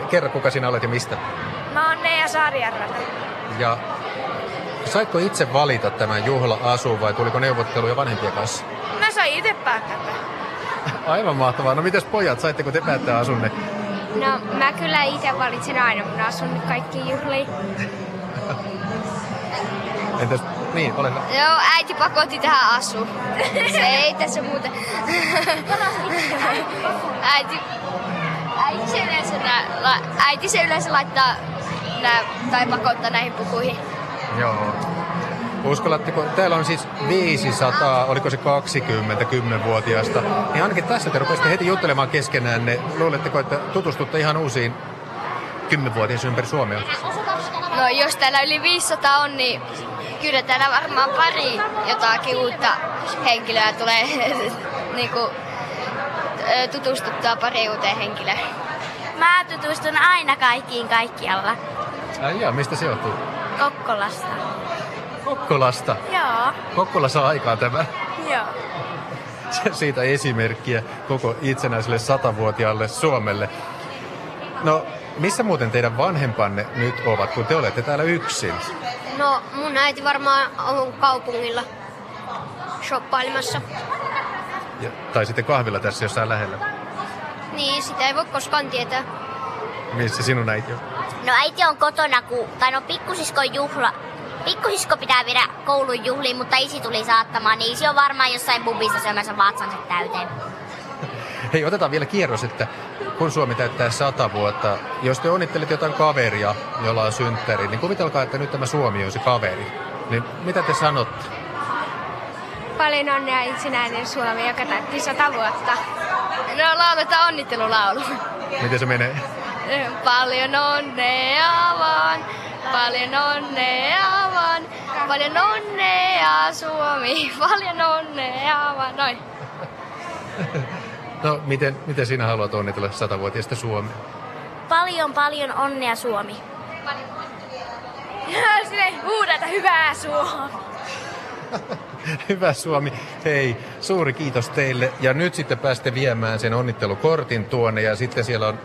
kerro kuka sinä olet ja mistä? Mä oon Nea Saarijärveltä. Ja saitko itse valita tämän juhla-asun vai tuliko neuvotteluja vanhempien kanssa? Mä sain itse päättää. Aivan mahtavaa. No mites pojat, saitteko te päättää asunne? No mä kyllä itse valitsen aina mun asun kaikki juhliin. Entäs, niin, ole hyvä. Joo, äiti pakotti tähän asuun. Se ei tässä muuten. äiti, äiti se yleensä, nää, la, äiti se yleensä laittaa nää, tai pakottaa näihin pukuihin. Joo. Uskallatteko, täällä on siis 500, oliko se 20, 10-vuotiaasta, niin ainakin tässä te rupesitte heti juttelemaan keskenään. Ne, luuletteko, että tutustutte ihan uusiin 10-vuotiaisiin ympäri Suomea? No jos täällä yli 500 on, niin kyllä täällä varmaan pari jotakin uutta henkilöä tulee niin kuin, tutustuttua pari uuteen henkilöön. Mä tutustun aina kaikkiin kaikkialla. Ai jaa, mistä se johtuu? Kokkolasta. Kokkolasta? Joo. Kokkola saa aikaa tämä. Joo. Siitä esimerkkiä koko itsenäiselle satavuotiaalle Suomelle. No, missä muuten teidän vanhempanne nyt ovat, kun te olette täällä yksin? No, mun äiti varmaan on kaupungilla shoppailemassa. Ja, tai sitten kahvilla tässä jossain lähellä. Niin, sitä ei voi koskaan tietää. Missä sinun äiti on? No äiti on kotona, kun, tai no pikkusiskon juhla. Pikkusisko pitää viedä koulun juhliin, mutta isi tuli saattamaan, niin isi on varmaan jossain bubissa syömässä vatsansa täyteen. Hei, otetaan vielä kierros, että kun Suomi täyttää sata vuotta, jos te onnittelet jotain kaveria, jolla on synttäri, niin kuvitelkaa, että nyt tämä Suomi on se kaveri. Niin mitä te sanotte? Paljon onnea itsenäinen Suomi, joka täytti sata vuotta. No lauletaan onnittelulaulu. Miten se menee? Paljon onnea vaan, paljon onnea vaan, paljon onnea Suomi, paljon onnea vaan, noin. No, miten, miten sinä haluat onnitella satavuotiaista Suomea? Paljon, paljon onnea Suomi. Silleen huudata hyvää Suomi. Hyvä Suomi. Hei, suuri kiitos teille. Ja nyt sitten pääste viemään sen onnittelukortin tuonne ja sitten siellä on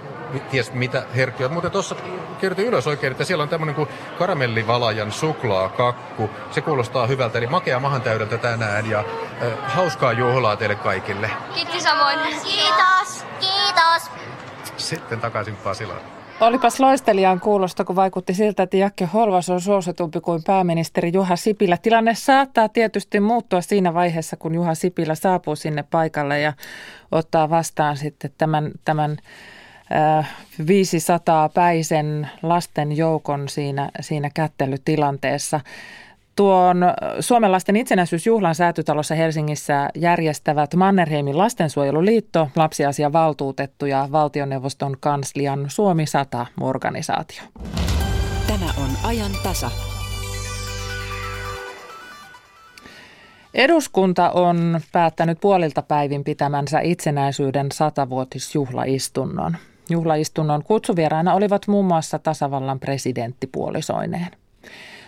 ties mitä herkkiä. Mutta tuossa kirjoitin ylös oikein, että siellä on tämmöinen kuin karamellivalajan suklaakakku. Se kuulostaa hyvältä, eli makea mahan täydeltä tänään ja äh, hauskaa juhlaa teille kaikille. Kiitos samoin. Kiitos. Kiitos. Sitten takaisin Pasilaan. Olipas loistelijan kuulosta, kun vaikutti siltä, että Jakke Holvas on suositumpi kuin pääministeri Juha Sipilä. Tilanne saattaa tietysti muuttua siinä vaiheessa, kun Juha Sipilä saapuu sinne paikalle ja ottaa vastaan sitten tämän, tämän 500 päisen lasten joukon siinä, siinä kättelytilanteessa. Tuon Suomen lasten itsenäisyysjuhlan säätytalossa Helsingissä järjestävät Mannerheimin lastensuojeluliitto, lapsiasiavaltuutettu ja valtioneuvoston kanslian Suomi 100-organisaatio. Tämä on ajan tasa. Eduskunta on päättänyt puolilta päivin pitämänsä itsenäisyyden satavuotisjuhlaistunnon. Juhlaistunnon kutsuvieraina olivat muun muassa tasavallan presidenttipuolisoineen.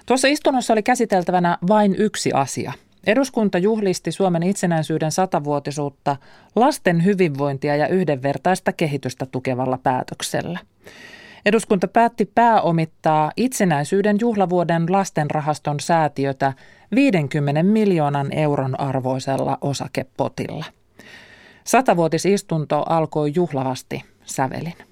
Tuossa istunnossa oli käsiteltävänä vain yksi asia. Eduskunta juhlisti Suomen itsenäisyyden satavuotisuutta lasten hyvinvointia ja yhdenvertaista kehitystä tukevalla päätöksellä. Eduskunta päätti pääomittaa itsenäisyyden juhlavuoden lastenrahaston säätiötä 50 miljoonan euron arvoisella osakepotilla. Satavuotisistunto alkoi juhlavasti sävelin.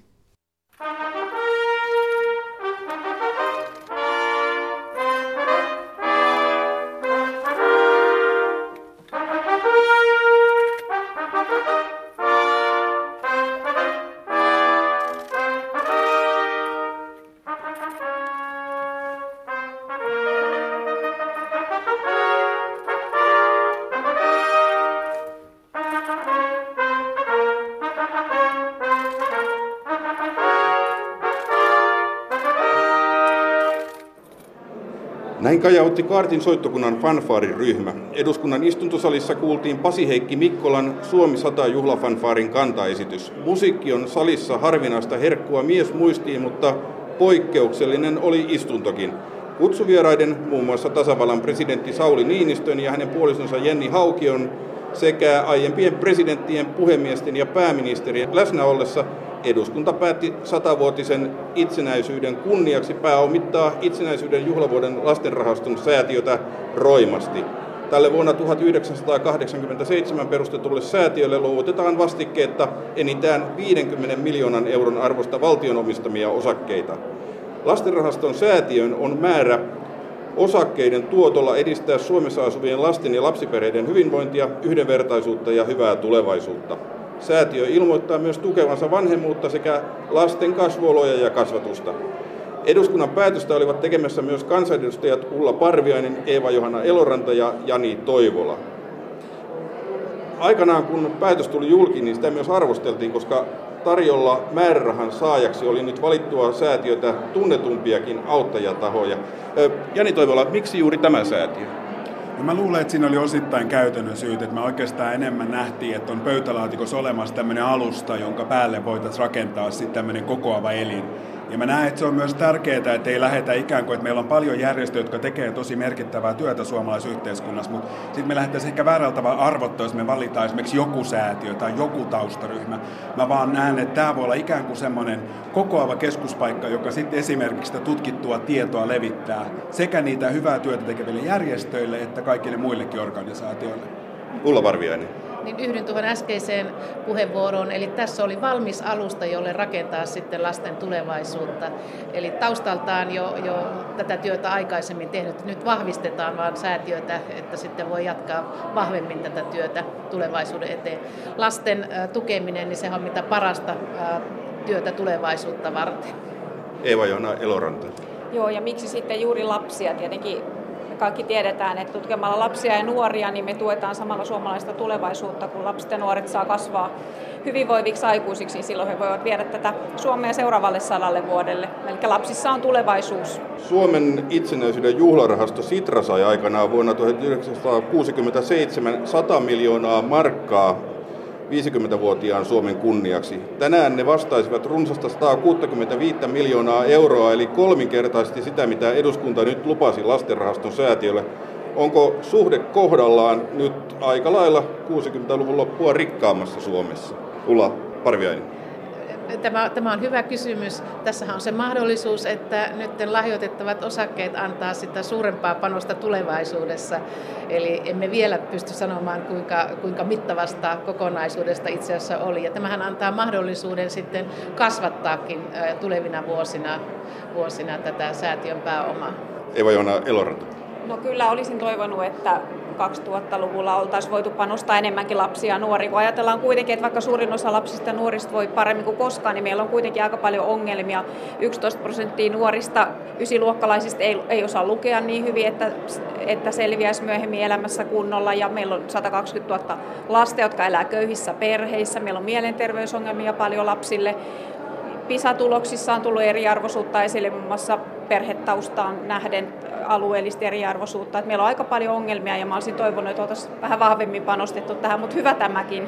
Kajautti Kaartin soittokunnan fanfaariryhmä. Eduskunnan istuntosalissa kuultiin Pasi Heikki Mikkolan Suomi 100 juhlafanfaarin kantaesitys. Musiikki on salissa harvinaista herkkua mies muistiin, mutta poikkeuksellinen oli istuntokin. Kutsuvieraiden muun muassa tasavallan presidentti Sauli Niinistön ja hänen puolisonsa Jenni Haukion sekä aiempien presidenttien, puhemiesten ja pääministerien läsnä ollessa eduskunta päätti satavuotisen itsenäisyyden kunniaksi pääomittaa itsenäisyyden juhlavuoden lastenrahaston säätiötä roimasti. Tälle vuonna 1987 perustetulle säätiölle luovutetaan vastikkeetta enintään 50 miljoonan euron arvosta valtionomistamia osakkeita. Lastenrahaston säätiön on määrä osakkeiden tuotolla edistää Suomessa asuvien lasten ja lapsiperheiden hyvinvointia, yhdenvertaisuutta ja hyvää tulevaisuutta. Säätiö ilmoittaa myös tukevansa vanhemmuutta sekä lasten kasvuoloja ja kasvatusta. Eduskunnan päätöstä olivat tekemässä myös kansanedustajat Ulla Parviainen, Eeva-Johanna Eloranta ja Jani Toivola. Aikanaan kun päätös tuli julki, niin sitä myös arvosteltiin, koska tarjolla määrärahan saajaksi oli nyt valittua säätiötä tunnetumpiakin auttajatahoja. Jani Toivola, miksi juuri tämä säätiö? Ja mä luulen, että siinä oli osittain käytännön syyt, että me oikeastaan enemmän nähtiin, että on pöytälaatikossa olemassa tämmöinen alusta, jonka päälle voitaisiin rakentaa sitten tämmöinen kokoava elin. Ja mä näen, että se on myös tärkeää, että ei lähetä ikään kuin, että meillä on paljon järjestöjä, jotka tekee tosi merkittävää työtä suomalaisessa yhteiskunnassa, mutta sitten me lähdettäisiin ehkä väärällä tavalla arvottaa, jos me valitaan esimerkiksi joku säätiö tai joku taustaryhmä. Mä vaan näen, että tämä voi olla ikään kuin semmoinen kokoava keskuspaikka, joka sitten esimerkiksi sitä tutkittua tietoa levittää sekä niitä hyvää työtä tekeville järjestöille että kaikille muillekin organisaatioille. Ulla Varviainen niin yhdyn tuohon äskeiseen puheenvuoroon. Eli tässä oli valmis alusta, jolle rakentaa sitten lasten tulevaisuutta. Eli taustaltaan jo, jo tätä työtä aikaisemmin tehnyt. Nyt vahvistetaan vaan säätiötä, että sitten voi jatkaa vahvemmin tätä työtä tulevaisuuden eteen. Lasten tukeminen, niin se on mitä parasta työtä tulevaisuutta varten. Eeva-Joona Eloranta. Joo, ja miksi sitten juuri lapsia? Tietenkin kaikki tiedetään, että tutkemalla lapsia ja nuoria, niin me tuetaan samalla suomalaista tulevaisuutta, kun lapset ja nuoret saa kasvaa hyvinvoiviksi aikuisiksi, niin silloin he voivat viedä tätä Suomea seuraavalle sadalle vuodelle. Eli lapsissa on tulevaisuus. Suomen itsenäisyyden juhlarahasto Sitra sai aikanaan vuonna 1967 100 miljoonaa markkaa 50-vuotiaan Suomen kunniaksi. Tänään ne vastaisivat runsasta 165 miljoonaa euroa, eli kolminkertaisesti sitä, mitä eduskunta nyt lupasi lastenrahaston säätiölle. Onko suhde kohdallaan nyt aika lailla 60-luvun loppua rikkaammassa Suomessa? Ulla Parviainen. Tämä, tämä on hyvä kysymys. Tässähän on se mahdollisuus, että nyt lahjoitettavat osakkeet antaa sitä suurempaa panosta tulevaisuudessa. Eli emme vielä pysty sanomaan, kuinka, kuinka mittavasta kokonaisuudesta itse asiassa oli. Ja tämähän antaa mahdollisuuden sitten kasvattaakin tulevina vuosina, vuosina tätä säätiön pääomaa. Eva-Joona Eloranta. No kyllä olisin toivonut, että 2000-luvulla oltaisiin voitu panostaa enemmänkin lapsia ja nuoria. Kun ajatellaan kuitenkin, että vaikka suurin osa lapsista ja nuorista voi paremmin kuin koskaan, niin meillä on kuitenkin aika paljon ongelmia. 11 prosenttia nuorista ysiluokkalaisista ei, ei osaa lukea niin hyvin, että, että selviäisi myöhemmin elämässä kunnolla. Ja meillä on 120 000 lasta, jotka elää köyhissä perheissä. Meillä on mielenterveysongelmia paljon lapsille. PISA-tuloksissa on tullut eriarvoisuutta esille muun muassa perhetaustaan nähden alueellista eriarvoisuutta. Et meillä on aika paljon ongelmia ja mä olisin toivonut, että oltaisiin vähän vahvemmin panostettu tähän, mutta hyvä tämäkin.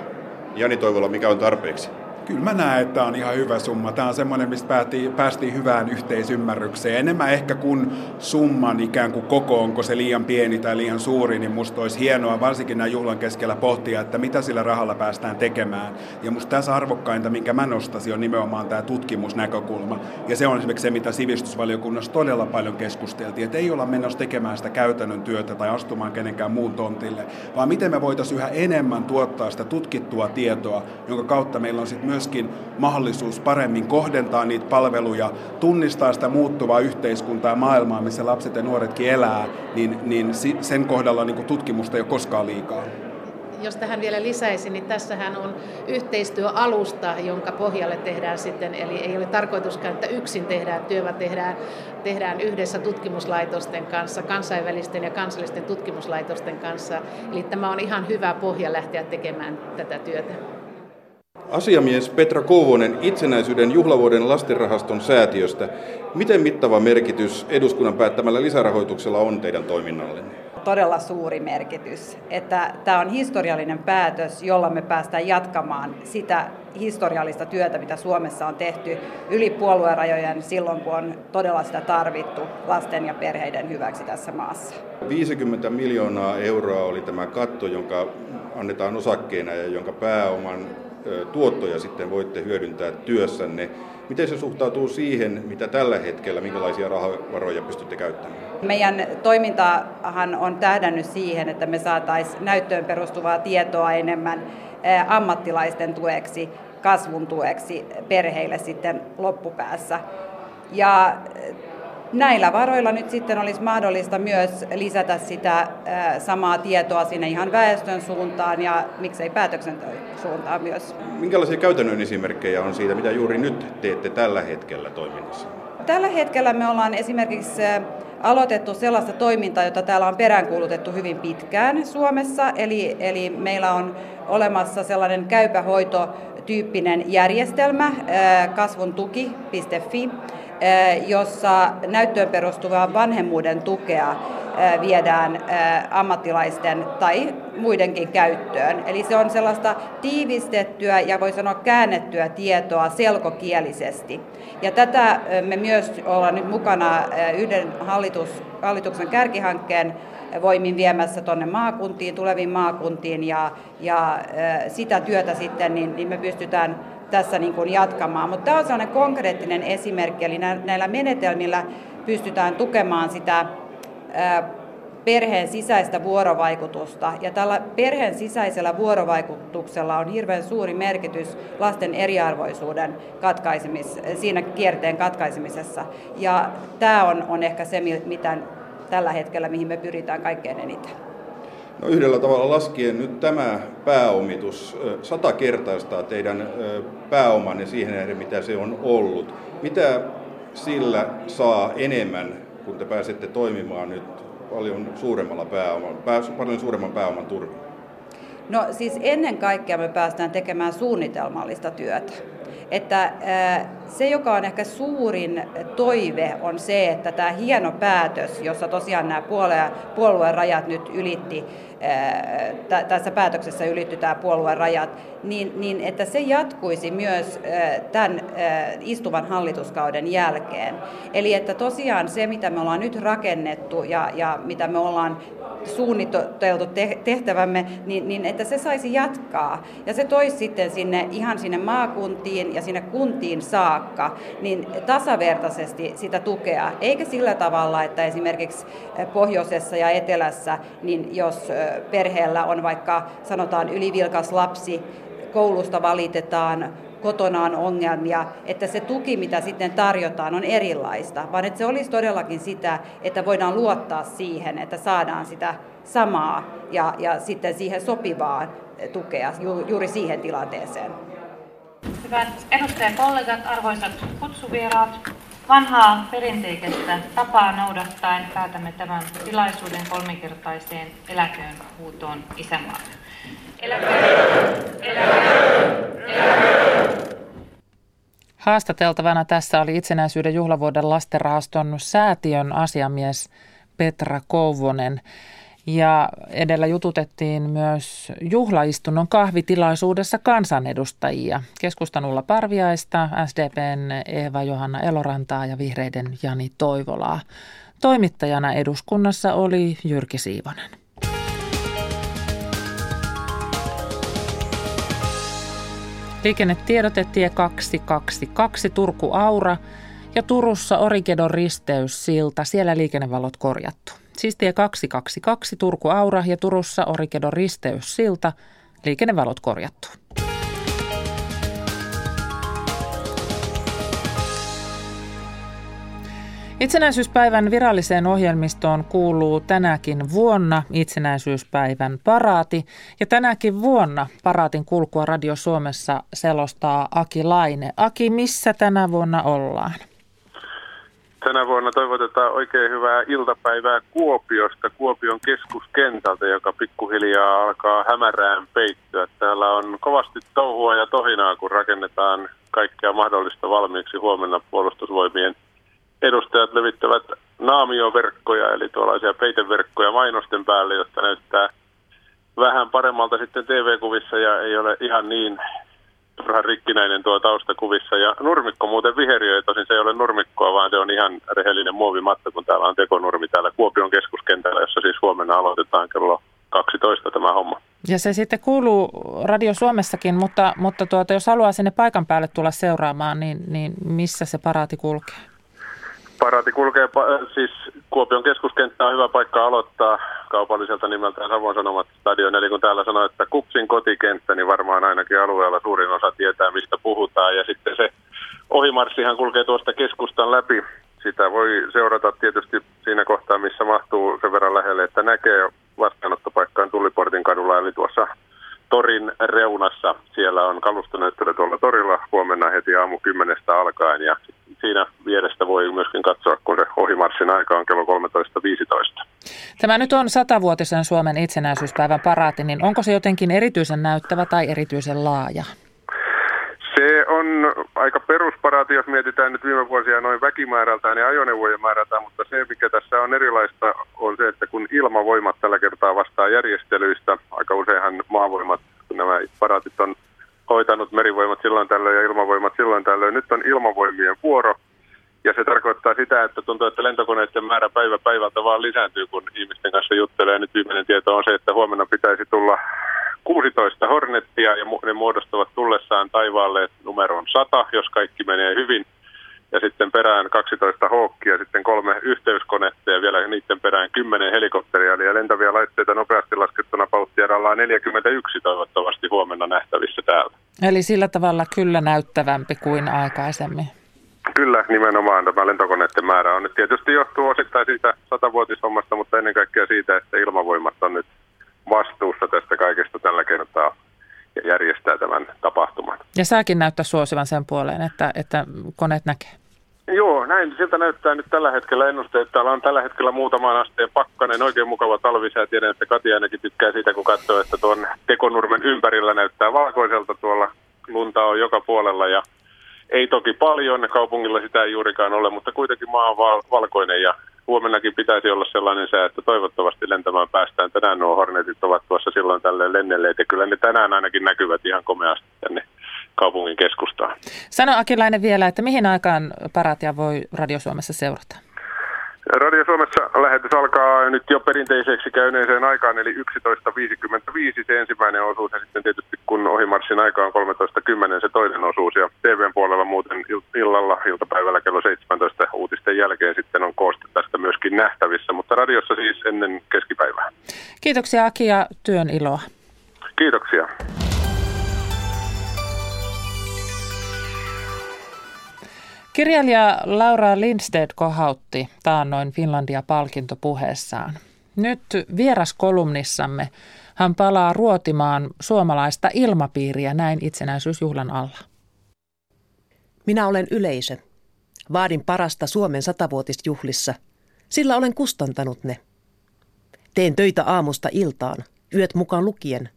Jani Toivola, mikä on tarpeeksi? Kyllä mä näen, että tämä on ihan hyvä summa. Tämä on semmoinen, mistä päästiin, päästiin hyvään yhteisymmärrykseen. Enemmän ehkä kuin summan ikään kuin koko, onko se liian pieni tai liian suuri, niin musta olisi hienoa varsinkin näin juhlan keskellä pohtia, että mitä sillä rahalla päästään tekemään. Ja musta tässä arvokkainta, minkä mä nostasin, on nimenomaan tämä tutkimusnäkökulma. Ja se on esimerkiksi se, mitä sivistysvaliokunnassa todella paljon keskusteltiin, että ei olla menossa tekemään sitä käytännön työtä tai astumaan kenenkään muun tontille, vaan miten me voitaisiin yhä enemmän tuottaa sitä tutkittua tietoa, jonka kautta meillä on sitten myöskin mahdollisuus paremmin kohdentaa niitä palveluja, tunnistaa sitä muuttuvaa yhteiskuntaa ja maailmaa, missä lapset ja nuoretkin elää, niin, niin sen kohdalla niin tutkimusta ei ole koskaan liikaa jos tähän vielä lisäisin, niin tässähän on yhteistyöalusta, jonka pohjalle tehdään sitten, eli ei ole tarkoituskaan, että yksin tehdään työ, vaan tehdään, tehdään yhdessä tutkimuslaitosten kanssa, kansainvälisten ja kansallisten tutkimuslaitosten kanssa. Eli tämä on ihan hyvä pohja lähteä tekemään tätä työtä. Asiamies Petra Kouvonen itsenäisyyden juhlavuoden lastenrahaston säätiöstä. Miten mittava merkitys eduskunnan päättämällä lisärahoituksella on teidän toiminnallenne? Todella suuri merkitys. Että tämä on historiallinen päätös, jolla me päästään jatkamaan sitä historiallista työtä, mitä Suomessa on tehty yli puoluerajojen silloin, kun on todella sitä tarvittu lasten ja perheiden hyväksi tässä maassa. 50 miljoonaa euroa oli tämä katto, jonka annetaan osakkeena ja jonka pääoman tuottoja sitten voitte hyödyntää työssänne. Miten se suhtautuu siihen, mitä tällä hetkellä, minkälaisia rahavaroja pystytte käyttämään? Meidän toimintahan on tähdännyt siihen, että me saataisiin näyttöön perustuvaa tietoa enemmän ammattilaisten tueksi, kasvun tueksi perheille sitten loppupäässä. Ja näillä varoilla nyt sitten olisi mahdollista myös lisätä sitä samaa tietoa sinne ihan väestön suuntaan ja miksei päätöksenteon suuntaan myös. Minkälaisia käytännön esimerkkejä on siitä, mitä juuri nyt teette tällä hetkellä toiminnassa? Tällä hetkellä me ollaan esimerkiksi aloitettu sellaista toimintaa, jota täällä on peräänkuulutettu hyvin pitkään Suomessa. Eli, eli meillä on olemassa sellainen käypähoitotyyppinen järjestelmä, kasvuntuki.fi, jossa näyttöön perustuvaa vanhemmuuden tukea eh, viedään eh, ammattilaisten tai muidenkin käyttöön. Eli se on sellaista tiivistettyä ja voi sanoa käännettyä tietoa selkokielisesti. Ja tätä me myös ollaan nyt mukana yhden hallitus, hallituksen kärkihankkeen voimin viemässä tuonne maakuntiin, tuleviin maakuntiin ja, ja sitä työtä sitten niin, niin me pystytään tässä niin kuin jatkamaan. Mutta tämä on sellainen konkreettinen esimerkki, eli näillä menetelmillä pystytään tukemaan sitä perheen sisäistä vuorovaikutusta. Ja tällä perheen sisäisellä vuorovaikutuksella on hirveän suuri merkitys lasten eriarvoisuuden katkaisemis, siinä kierteen katkaisemisessa. Ja tämä on, on ehkä se, mitä tällä hetkellä, mihin me pyritään kaikkein eniten. No yhdellä tavalla laskien nyt tämä pääomitus sata kertaistaa teidän pääomanne siihen nähden, mitä se on ollut. Mitä sillä saa enemmän, kun te pääsette toimimaan nyt paljon suuremmalla pääoman, paljon suuremman pääoman turvin? No siis ennen kaikkea me päästään tekemään suunnitelmallista työtä. Että se, joka on ehkä suurin toive, on se, että tämä hieno päätös, jossa tosiaan nämä puolue, puolueen rajat nyt ylitti, tässä päätöksessä ylitty tämä puolueen rajat, niin, niin että se jatkuisi myös tämän istuvan hallituskauden jälkeen. Eli että tosiaan se, mitä me ollaan nyt rakennettu ja, ja mitä me ollaan suunniteltu tehtävämme, niin, niin että se saisi jatkaa. Ja se toisi sitten sinne ihan sinne maakuntiin ja sinne kuntiin saakka, niin tasavertaisesti sitä tukea. Eikä sillä tavalla, että esimerkiksi pohjoisessa ja etelässä, niin jos perheellä on vaikka sanotaan ylivilkas lapsi, koulusta valitetaan, kotona on ongelmia, että se tuki, mitä sitten tarjotaan, on erilaista, vaan että se olisi todellakin sitä, että voidaan luottaa siihen, että saadaan sitä samaa ja, ja sitten siihen sopivaa tukea ju, juuri siihen tilanteeseen. Hyvät edustajakollegat, arvoisat kutsuvieraat, vanhaa perinteikästä tapaa noudattaen päätämme tämän tilaisuuden kolminkertaiseen eläköön huutoon isänmaalle. Haastateltavana tässä oli itsenäisyyden juhlavuoden lastenrahaston säätiön asiamies Petra Kouvonen. Ja edellä jututettiin myös juhlaistunnon kahvitilaisuudessa kansanedustajia. Keskustan Ulla Parviaista, SDPn Eeva-Johanna Elorantaa ja vihreiden Jani Toivolaa. Toimittajana eduskunnassa oli Jyrki Siivonen. Liikennetiedotetie 222 Turku Aura ja Turussa Origedon risteyssilta. Siellä liikennevalot korjattu. Siis tie 222 Turku Aura ja Turussa Origedon risteyssilta. Liikennevalot korjattu. Itsenäisyyspäivän viralliseen ohjelmistoon kuuluu tänäkin vuonna itsenäisyyspäivän paraati. Ja tänäkin vuonna paraatin kulkua Radio Suomessa selostaa Aki Laine. Aki, missä tänä vuonna ollaan? Tänä vuonna toivotetaan oikein hyvää iltapäivää Kuopiosta, Kuopion keskuskentältä, joka pikkuhiljaa alkaa hämärään peittyä. Täällä on kovasti touhua ja tohinaa, kun rakennetaan kaikkea mahdollista valmiiksi huomenna puolustusvoimien edustajat levittävät naamioverkkoja, eli tuollaisia peiteverkkoja mainosten päälle, jotta näyttää vähän paremmalta sitten TV-kuvissa ja ei ole ihan niin turhan rikkinäinen tuo taustakuvissa. Ja nurmikko muuten viheriöi, tosin se ei ole nurmikkoa, vaan se on ihan rehellinen muovimatta, kun täällä on tekonurmi täällä Kuopion keskuskentällä, jossa siis huomenna aloitetaan kello 12 tämä homma. Ja se sitten kuuluu Radio Suomessakin, mutta, mutta tuota, jos haluaa sinne paikan päälle tulla seuraamaan, niin, niin missä se paraati kulkee? Paraati kulkee, siis Kuopion keskuskenttä on hyvä paikka aloittaa kaupalliselta nimeltään Savon Sanomat stadion. Eli kun täällä sanoo, että Kupsin kotikenttä, niin varmaan ainakin alueella suurin osa tietää, mistä puhutaan. Ja sitten se ohimarssihan kulkee tuosta keskustan läpi. Sitä voi seurata tietysti siinä kohtaa, missä mahtuu sen verran lähelle, että näkee vastaanottopaikkaan Tulliportin kadulla, eli tuossa torin reunassa. Siellä on kalustonäyttely tuolla torilla huomenna heti aamu kymmenestä alkaen ja siinä vierestä voi myöskin katsoa, kun se ohimarssin aika on kello 13.15. Tämä nyt on satavuotisen Suomen itsenäisyyspäivän paraati, niin onko se jotenkin erityisen näyttävä tai erityisen laaja? Se on aika perusparaati, jos mietitään nyt viime vuosia noin väkimäärältään ja ajoneuvojen määrältään, mutta se, mikä tässä on erilaista, on se, että kun ilmavoimat tällä kertaa vastaa järjestelyistä, aika useinhan maavoimat, kun nämä paraatit on hoitanut merivoimat silloin tällöin ja ilmavoimat silloin tällöin. Nyt on ilmavoimien vuoro ja se tarkoittaa sitä, että tuntuu, että lentokoneiden määrä päivä päivältä vaan lisääntyy, kun ihmisten kanssa juttelee. Nyt viimeinen tieto on se, että huomenna pitäisi tulla 16 Hornettia ja ne muodostavat tullessaan taivaalle numeron 100, jos kaikki menee hyvin ja sitten perään 12 hookkia, sitten kolme yhteyskonetta ja vielä niiden perään 10 helikopteria. Eli lentäviä laitteita nopeasti laskettuna pauttieralla on 41 toivottavasti huomenna nähtävissä täällä. Eli sillä tavalla kyllä näyttävämpi kuin aikaisemmin. Kyllä, nimenomaan tämä lentokoneiden määrä on nyt tietysti johtuu osittain siitä satavuotishommasta, mutta ennen kaikkea siitä, että ilmavoimat on nyt vastuussa tästä kaikesta tällä kertaa ja järjestää tämän tapahtuman. Ja säkin näyttää suosivan sen puoleen, että, että koneet näkee. Joo, näin siltä näyttää nyt tällä hetkellä ennusteet. Täällä on tällä hetkellä muutaman asteen pakkanen, oikein mukava talvisää. Tiedän, että Kati ainakin tykkää siitä, kun katsoo, että tuon tekonurmen ympärillä näyttää valkoiselta. Tuolla lunta on joka puolella ja Ei toki paljon, kaupungilla sitä ei juurikaan ole, mutta kuitenkin maa on val- valkoinen ja huomennakin pitäisi olla sellainen sää, että toivottavasti lentämään päästään. Tänään nuo Hornetit ovat tuossa silloin tälleen lennelleet ja kyllä ne tänään ainakin näkyvät ihan komeasti tänne kaupungin keskustaan. Sano Akilainen vielä, että mihin aikaan paratia voi Radio Suomessa seurata? Radio Suomessa lähetys alkaa nyt jo perinteiseksi käyneeseen aikaan, eli 11.55 se ensimmäinen osuus, ja sitten tietysti kun ohimarssin aika on 13.10 se toinen osuus, ja TVn puolella muuten illalla, iltapäivällä kello 17 uutisten jälkeen sitten on kooste tästä myöskin mutta radiossa siis ennen keskipäivää. Kiitoksia Aki ja työn iloa. Kiitoksia. Kirjailija Laura Lindstedt kohautti taannoin Finlandia-palkintopuheessaan. Nyt vieraskolumnissamme hän palaa ruotimaan suomalaista ilmapiiriä näin itsenäisyysjuhlan alla. Minä olen yleisö. Vaadin parasta Suomen satavuotisjuhlissa, sillä olen kustantanut ne. Teen töitä aamusta iltaan, yöt mukaan lukien,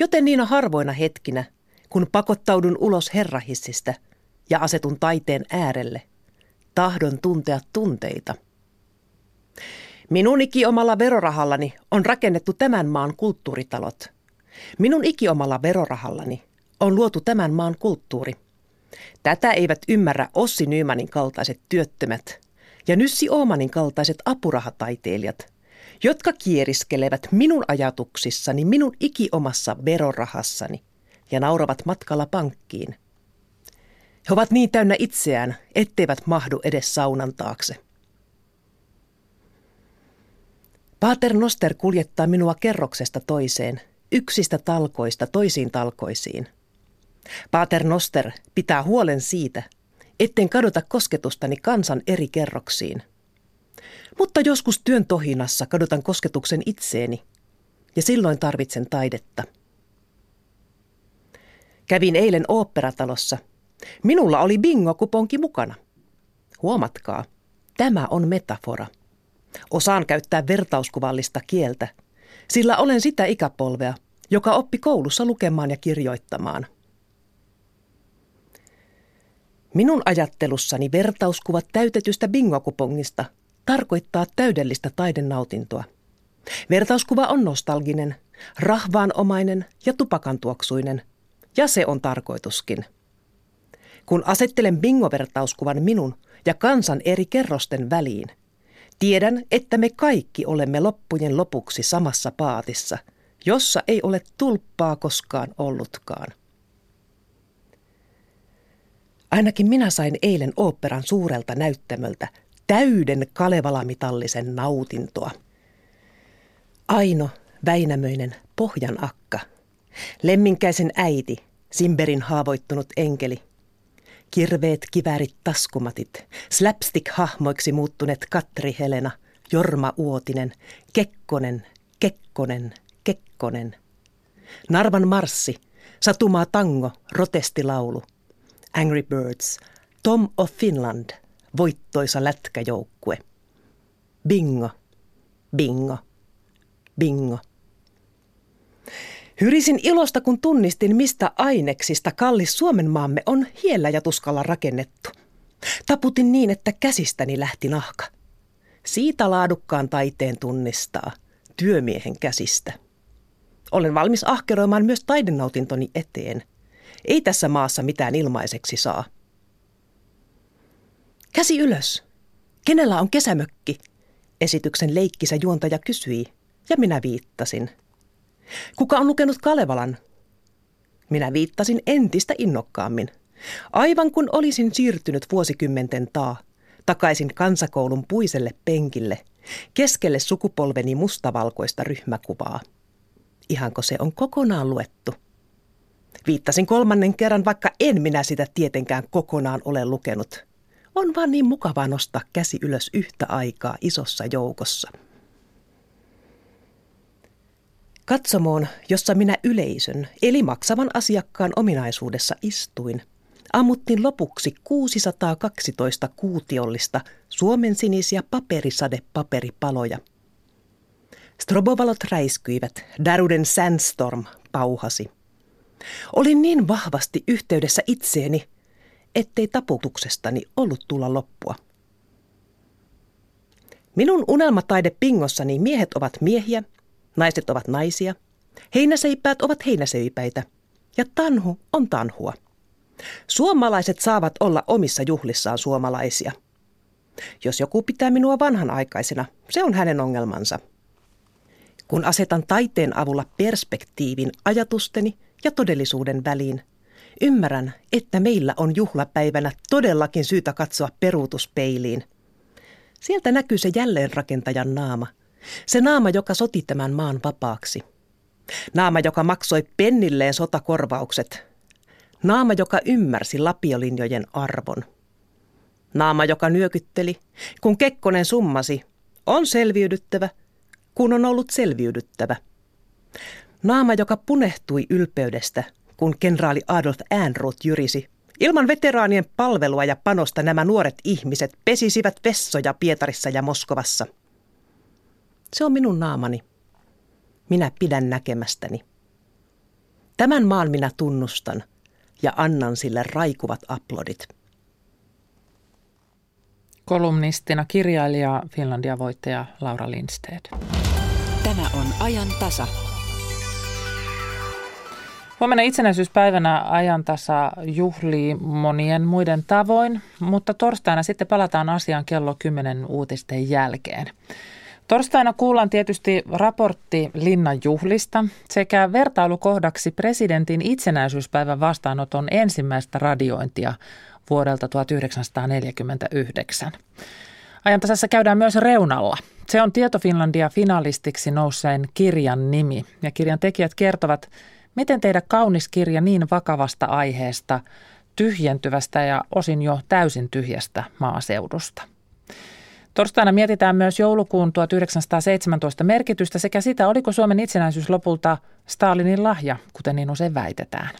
joten niinä harvoina hetkinä, kun pakottaudun ulos herrahissistä – ja asetun taiteen äärelle. Tahdon tuntea tunteita. Minun ikiomalla verorahallani on rakennettu tämän maan kulttuuritalot. Minun ikiomalla verorahallani on luotu tämän maan kulttuuri. Tätä eivät ymmärrä Ossi Nymanin kaltaiset työttömät ja Nyssi Oomanin kaltaiset apurahataiteilijat, jotka kieriskelevät minun ajatuksissani minun ikiomassa verorahassani ja nauravat matkalla pankkiin – he ovat niin täynnä itseään, etteivät mahdu edes saunan taakse. Pater Noster kuljettaa minua kerroksesta toiseen, yksistä talkoista toisiin talkoisiin. Pater Noster pitää huolen siitä, etten kadota kosketustani kansan eri kerroksiin. Mutta joskus työn tohinassa kadotan kosketuksen itseeni, ja silloin tarvitsen taidetta. Kävin eilen oopperatalossa – Minulla oli bingo-kuponki mukana. Huomatkaa, tämä on metafora. Osaan käyttää vertauskuvallista kieltä, sillä olen sitä ikäpolvea, joka oppi koulussa lukemaan ja kirjoittamaan. Minun ajattelussani vertauskuvat täytetystä bingokupongista tarkoittaa täydellistä taidenautintoa. Vertauskuva on nostalginen, rahvaanomainen ja tupakantuoksuinen, ja se on tarkoituskin – kun asettelen bingovertauskuvan minun ja kansan eri kerrosten väliin, tiedän, että me kaikki olemme loppujen lopuksi samassa paatissa, jossa ei ole tulppaa koskaan ollutkaan. Ainakin minä sain eilen oopperan suurelta näyttämöltä täyden Kalevala-mitallisen nautintoa. Aino, Väinämöinen, Pohjan akka, Lemminkäisen äiti, Simberin haavoittunut enkeli – Kirveet, kivärit, taskumatit, slapstick-hahmoiksi muuttuneet Katri Helena, Jorma Uotinen, Kekkonen, Kekkonen, Kekkonen. Narvan marssi, Satumaa tango, protestilaulu. Angry Birds, Tom of Finland, voittoisa lätkäjoukkue. Bingo, bingo, bingo. Hyrisin ilosta, kun tunnistin, mistä aineksista kallis Suomen maamme on hiellä ja tuskalla rakennettu. Taputin niin, että käsistäni lähti nahka. Siitä laadukkaan taiteen tunnistaa, työmiehen käsistä. Olen valmis ahkeroimaan myös taidennautintoni eteen. Ei tässä maassa mitään ilmaiseksi saa. Käsi ylös. Kenellä on kesämökki? Esityksen leikkisä juontaja kysyi, ja minä viittasin – Kuka on lukenut Kalevalan? Minä viittasin entistä innokkaammin. Aivan kun olisin siirtynyt vuosikymmenten taa, takaisin kansakoulun puiselle penkille, keskelle sukupolveni mustavalkoista ryhmäkuvaa. Ihanko se on kokonaan luettu? Viittasin kolmannen kerran, vaikka en minä sitä tietenkään kokonaan ole lukenut. On vaan niin mukavaa nostaa käsi ylös yhtä aikaa isossa joukossa. Katsomoon, jossa minä yleisön, eli maksavan asiakkaan ominaisuudessa istuin, ammuttiin lopuksi 612 kuutiollista Suomen sinisiä paperisadepaperipaloja. Strobovalot räiskyivät, Daruden Sandstorm pauhasi. Olin niin vahvasti yhteydessä itseeni, ettei taputuksestani ollut tulla loppua. Minun unelmataide pingossani miehet ovat miehiä, naiset ovat naisia, heinäseipäät ovat heinäseipäitä ja tanhu on tanhua. Suomalaiset saavat olla omissa juhlissaan suomalaisia. Jos joku pitää minua vanhanaikaisena, se on hänen ongelmansa. Kun asetan taiteen avulla perspektiivin ajatusteni ja todellisuuden väliin, ymmärrän, että meillä on juhlapäivänä todellakin syytä katsoa peruutuspeiliin. Sieltä näkyy se jälleenrakentajan naama. Se naama, joka soti tämän maan vapaaksi. Naama, joka maksoi pennilleen sotakorvaukset. Naama, joka ymmärsi lapiolinjojen arvon. Naama, joka nyökytteli, kun Kekkonen summasi, on selviydyttävä, kun on ollut selviydyttävä. Naama, joka punehtui ylpeydestä, kun kenraali Adolf Ehrnrooth jyrisi. Ilman veteraanien palvelua ja panosta nämä nuoret ihmiset pesisivät vessoja Pietarissa ja Moskovassa. Se on minun naamani. Minä pidän näkemästäni. Tämän maan minä tunnustan ja annan sille raikuvat aplodit. Kolumnistina kirjailija Finlandia-voittaja Laura Lindstedt. Tämä on ajan tasa. Huomenna itsenäisyyspäivänä ajan tasa juhlii monien muiden tavoin, mutta torstaina sitten palataan asiaan kello 10 uutisten jälkeen. Torstaina kuullaan tietysti raportti Linnan juhlista sekä vertailukohdaksi presidentin itsenäisyyspäivän vastaanoton ensimmäistä radiointia vuodelta 1949. Ajantasassa käydään myös reunalla. Se on Tieto Finlandia finalistiksi nousseen kirjan nimi ja kirjan tekijät kertovat, miten tehdä kaunis kirja niin vakavasta aiheesta, tyhjentyvästä ja osin jo täysin tyhjästä maaseudusta. Torstaina mietitään myös joulukuun 1917 merkitystä sekä sitä, oliko Suomen itsenäisyys lopulta Stalinin lahja, kuten niin usein väitetään.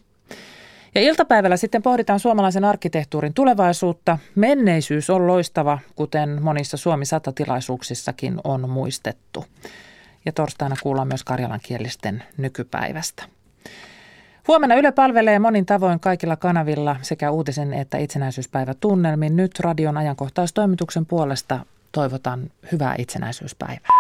Ja iltapäivällä sitten pohditaan suomalaisen arkkitehtuurin tulevaisuutta. Menneisyys on loistava, kuten monissa Suomi tilaisuuksissakin on muistettu. Ja torstaina kuullaan myös karjalankielisten nykypäivästä. Huomenna Yle palvelee monin tavoin kaikilla kanavilla sekä uutisen että itsenäisyyspäivä tunnelmin. Nyt radion ajankohtaistoimituksen puolesta toivotan hyvää itsenäisyyspäivää.